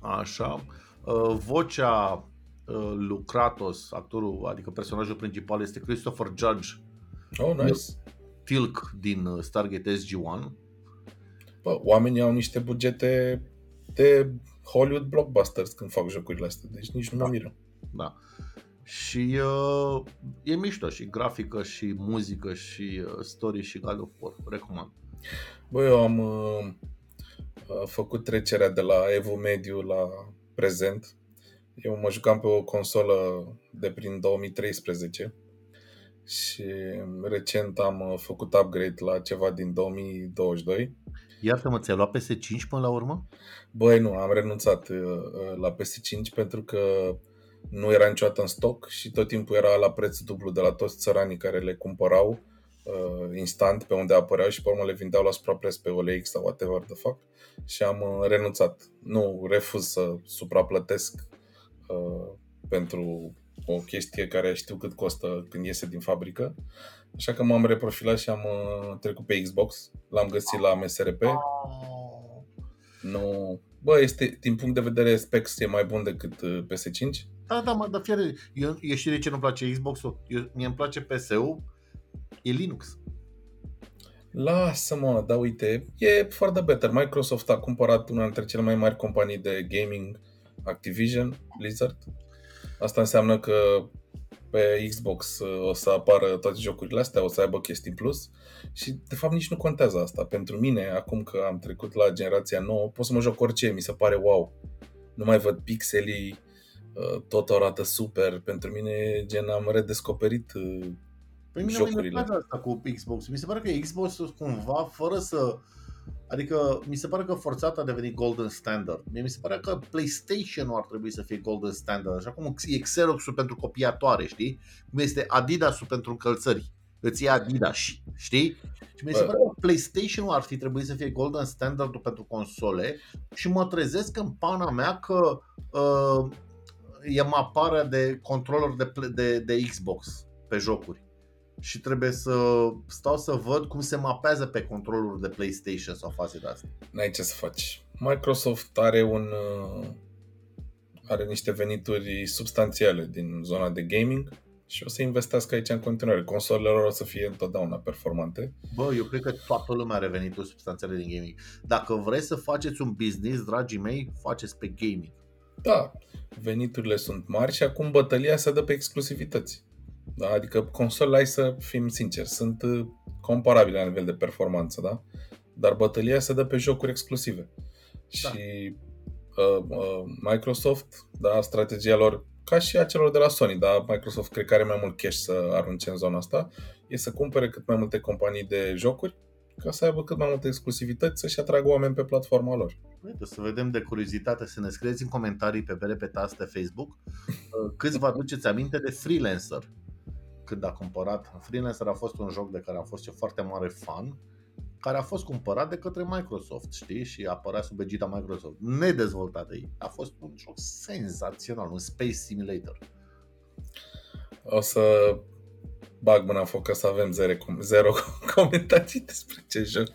Așa. Uh, vocea uh, lui Kratos, actorul, adică personajul principal, este Christopher Judge Oh, nice. Tilk din uh, Stargate SG-1. Bă, oamenii au niște bugete de Hollywood blockbusters când fac jocurile astea, deci nici nu mă miră. Da. Și uh, e mișto și grafică și muzică și uh, story și God of War. Recomand. Bă, eu am uh, uh, făcut trecerea de la Evo Mediu la prezent. Eu mă jucam pe o consolă de prin 2013 și recent am uh, făcut upgrade la ceva din 2022. Iartă-mă, ți-ai luat PS5 până la urmă? Băi, nu, am renunțat uh, uh, la PS5 pentru că nu era niciodată în stoc și tot timpul era la preț dublu de la toți țăranii care le cumpărau uh, instant pe unde apăreau și pe urmă le vindeau la suprapreț pe OLX sau whatever the fuck și am uh, renunțat. Nu refuz să supraplătesc uh, pentru o chestie care știu cât costă când iese din fabrică. Așa că m-am reprofilat și am uh, trecut pe Xbox. L-am găsit la MSRP. Nu... Bă, este, din punct de vedere specs, e mai bun decât uh, PS5. Da, da, mă, dar fiare, eu, eu știi de ce nu-mi place Xbox-ul? Eu, mie îmi place PS-ul, e Linux. Lasă-mă, dar uite, e for the better. Microsoft a cumpărat una dintre cele mai mari companii de gaming, Activision, Blizzard. Asta înseamnă că pe Xbox uh, o să apară toate jocurile astea, o să aibă chestii în plus și de fapt nici nu contează asta. Pentru mine, acum că am trecut la generația nouă, pot să mă joc orice, mi se pare wow. Nu mai văd pixelii, uh, tot arată super. Pentru mine, gen, am redescoperit uh, Păi mine jocurile. mă enervează asta cu Xbox. Mi se pare că Xbox cumva, fără să... Adică mi se pare că forțat a devenit golden standard. Mie mi se pare că PlayStation ar trebui să fie golden standard, așa cum e Xerox-ul pentru copiatoare, știi? Cum este Adidas-ul pentru încălțări. Îți ia Adidas, știi? Și mi se Bă. pare că PlayStation ar fi trebuit să fie golden standard pentru console și mă trezesc în pana mea că uh, e maparea de controller de, pl- de, de Xbox pe jocuri și trebuie să stau să văd cum se mapează pe controlul de PlayStation sau faze de astea. n-ai ce să faci. Microsoft are un uh, are niște venituri substanțiale din zona de gaming și o să investească aici în continuare. Consolele lor o să fie întotdeauna performante. Bă, eu cred că toată lumea are venituri substanțiale din gaming. Dacă vreți să faceți un business, dragii mei, faceți pe gaming. Da, veniturile sunt mari și acum bătălia se dă pe exclusivități. Da? Adică consolele, hai să fim sinceri, sunt uh, comparabile la nivel de performanță, da? Dar bătălia se dă pe jocuri exclusive. Da. Și uh, uh, Microsoft, da, strategia lor, ca și a celor de la Sony, da, Microsoft cred că are mai mult cash să arunce în zona asta, e să cumpere cât mai multe companii de jocuri ca să aibă cât mai multe exclusivități, să-și atragă oameni pe platforma lor. Uite, să vedem de curiozitate, să ne scrieți în comentarii pe bere pe taste Facebook uh, câți vă aduceți aminte de Freelancer. Când a cumpărat, Freelancer a fost un joc de care am fost eu foarte mare fan, care a fost cumpărat de către Microsoft, știi? Și apărea sub egida Microsoft, nedezvoltat de ei. A fost un joc senzațional, un Space Simulator. O să bag mâna în foc ca să avem zero, zero [LAUGHS] comentarii despre ce joc.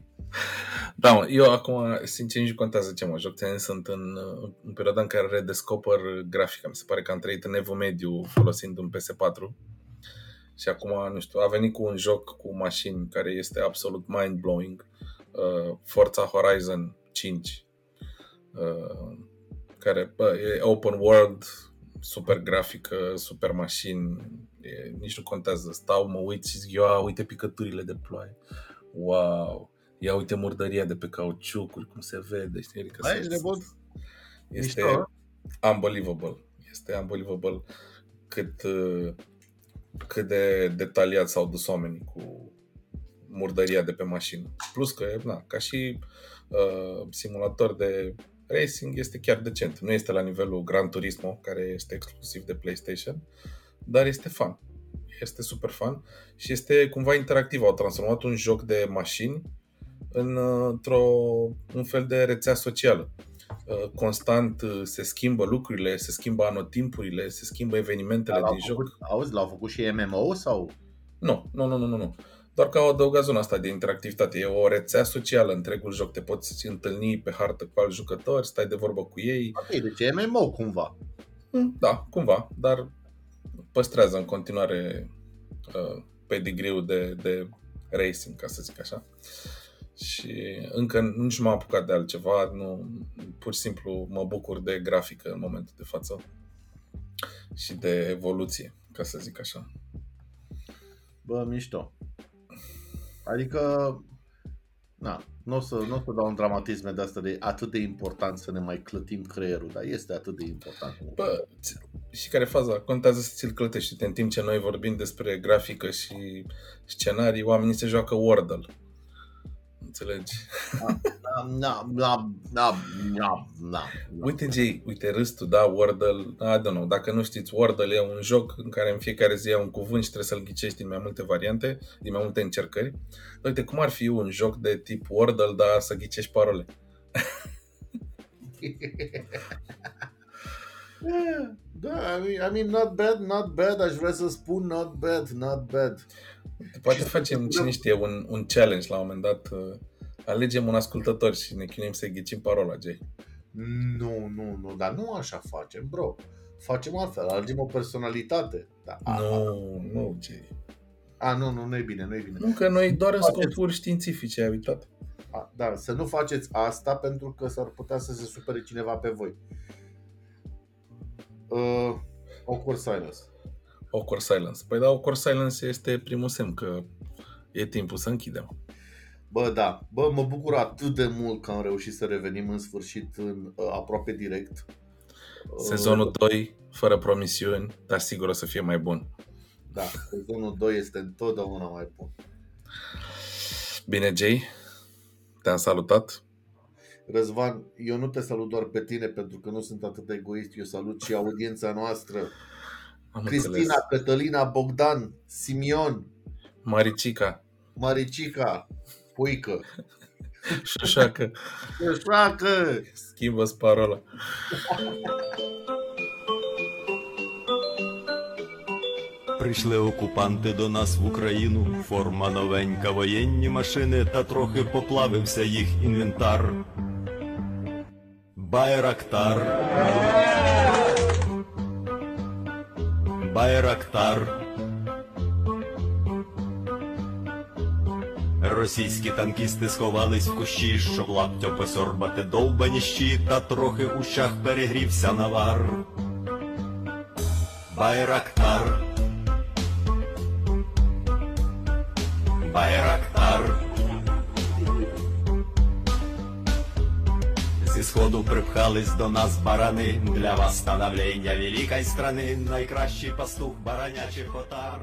[LAUGHS] da, mă, eu acum, sincer, nici nu contează ce mă joc. Țin, sunt în, în perioada în care redescoper grafica. Mi se pare că am trăit în evul mediu folosind un PS4. Și acum, nu știu, a venit cu un joc cu mașini care este absolut mind-blowing. Uh, Forza Horizon 5. Uh, care, bă, e open world, super grafică, super mașini, e, nici nu contează. Stau, mă uit și zic, ia, uite picăturile de ploaie. Wow! Ia uite murdăria de pe cauciucuri, cum se vede, știi? Adică Hai, se- ești nebun? este Mișto, unbelievable. Este unbelievable cât, uh, cât de detaliat s-au dus oamenii cu murdăria de pe mașină. Plus că, na, ca și uh, simulator de racing este chiar decent. Nu este la nivelul Gran Turismo, care este exclusiv de PlayStation, dar este fun. Este super fun și este cumva interactiv. Au transformat un joc de mașini în, uh, într-o, un fel de rețea socială. Uh, Constant uh, se schimbă lucrurile, se schimbă anotimpurile, se schimbă evenimentele L-au din joc. făcut, auzi, l-au făcut și MMO sau? Nu, nu, nu, nu, nu, nu. Doar că au adăugat zona asta de interactivitate. E o rețea socială întregul joc. Te poți întâlni pe hartă cu alți jucători, stai de vorbă cu ei. Ok, deci e MMO cumva. Mm, Da, cumva, dar păstrează în continuare uh, pedigree-ul de, de racing, ca să zic așa. Și încă nici nu m-am apucat de altceva, nu, pur și simplu mă bucur de grafică în momentul de față și de evoluție, ca să zic așa. Bă, mișto. Adică, na, nu o să, n-o să dau un dramatism de asta de atât de important să ne mai clătim creierul, dar este atât de important. Bă, ți- și care e faza? Contează să ți-l clătești. În timp ce noi vorbim despre grafică și scenarii, oamenii se joacă Wordle. Înțelegi? Na, na, na, na, na. Uite, Jay, uite, râs tu, da, Wordle, I don't know, dacă nu știți, Wordle e un joc în care în fiecare zi e un cuvânt și trebuie să-l ghicești din mai multe variante, din mai multe încercări. Dar uite, cum ar fi un joc de tip Wordle, dar să ghicești parole? [LAUGHS] Da, I mean, I mean, not bad, not bad, aș vrea să spun not bad, not bad. Poate Și- facem, cine știe, un, un challenge la un moment dat. uh, Alegem un ascultător și ne chinuim să ghicim parola, Jay. Nu, nu, nu, dar nu așa facem, bro. Facem altfel, alegem o personalitate. Da, a- Nu, nu, Jay. A, nu, nu, nu e bine, nu e bine. Nu, că noi doar în Faceți- scopuri științifice, ai uitat? A, da, să nu faceți asta pentru că s-ar putea să se supere cineva pe voi. Uh, awkward silence. Awkward silence. Păi da, awkward silence este primul semn că e timpul să închidem. Bă, da. Bă, mă bucur atât de mult că am reușit să revenim în sfârșit în uh, aproape direct. Uh, Sezonul 2, fără promisiuni, dar sigur o să fie mai bun. Da, sezonul 2 este întotdeauna mai bun. Bine, Jay, te-am salutat. Răzvan, eu nu te salut doar pe tine pentru că nu sunt atât de egoist, eu salut și audiența noastră. Am Cristina, înțeles. Cătălina, Bogdan, Simion, Maricica, Maricica, Puică. [LAUGHS] șoșacă, Șoacă! schimbă-ți parola. Прийшли окупанти до нас в Україну, форма новенька, воєнні машини, та трохи поплавився їх інвентар. Байрактар. Байрактар. Російські танкісти сховались в кущі, щоб лаптя посорбати довбані щі, та трохи у щах перегрівся навар. Байрактар. Байрактар. Сходу припхались до нас барани для восстановлення великої страни, найкращий пастух баранячих отар.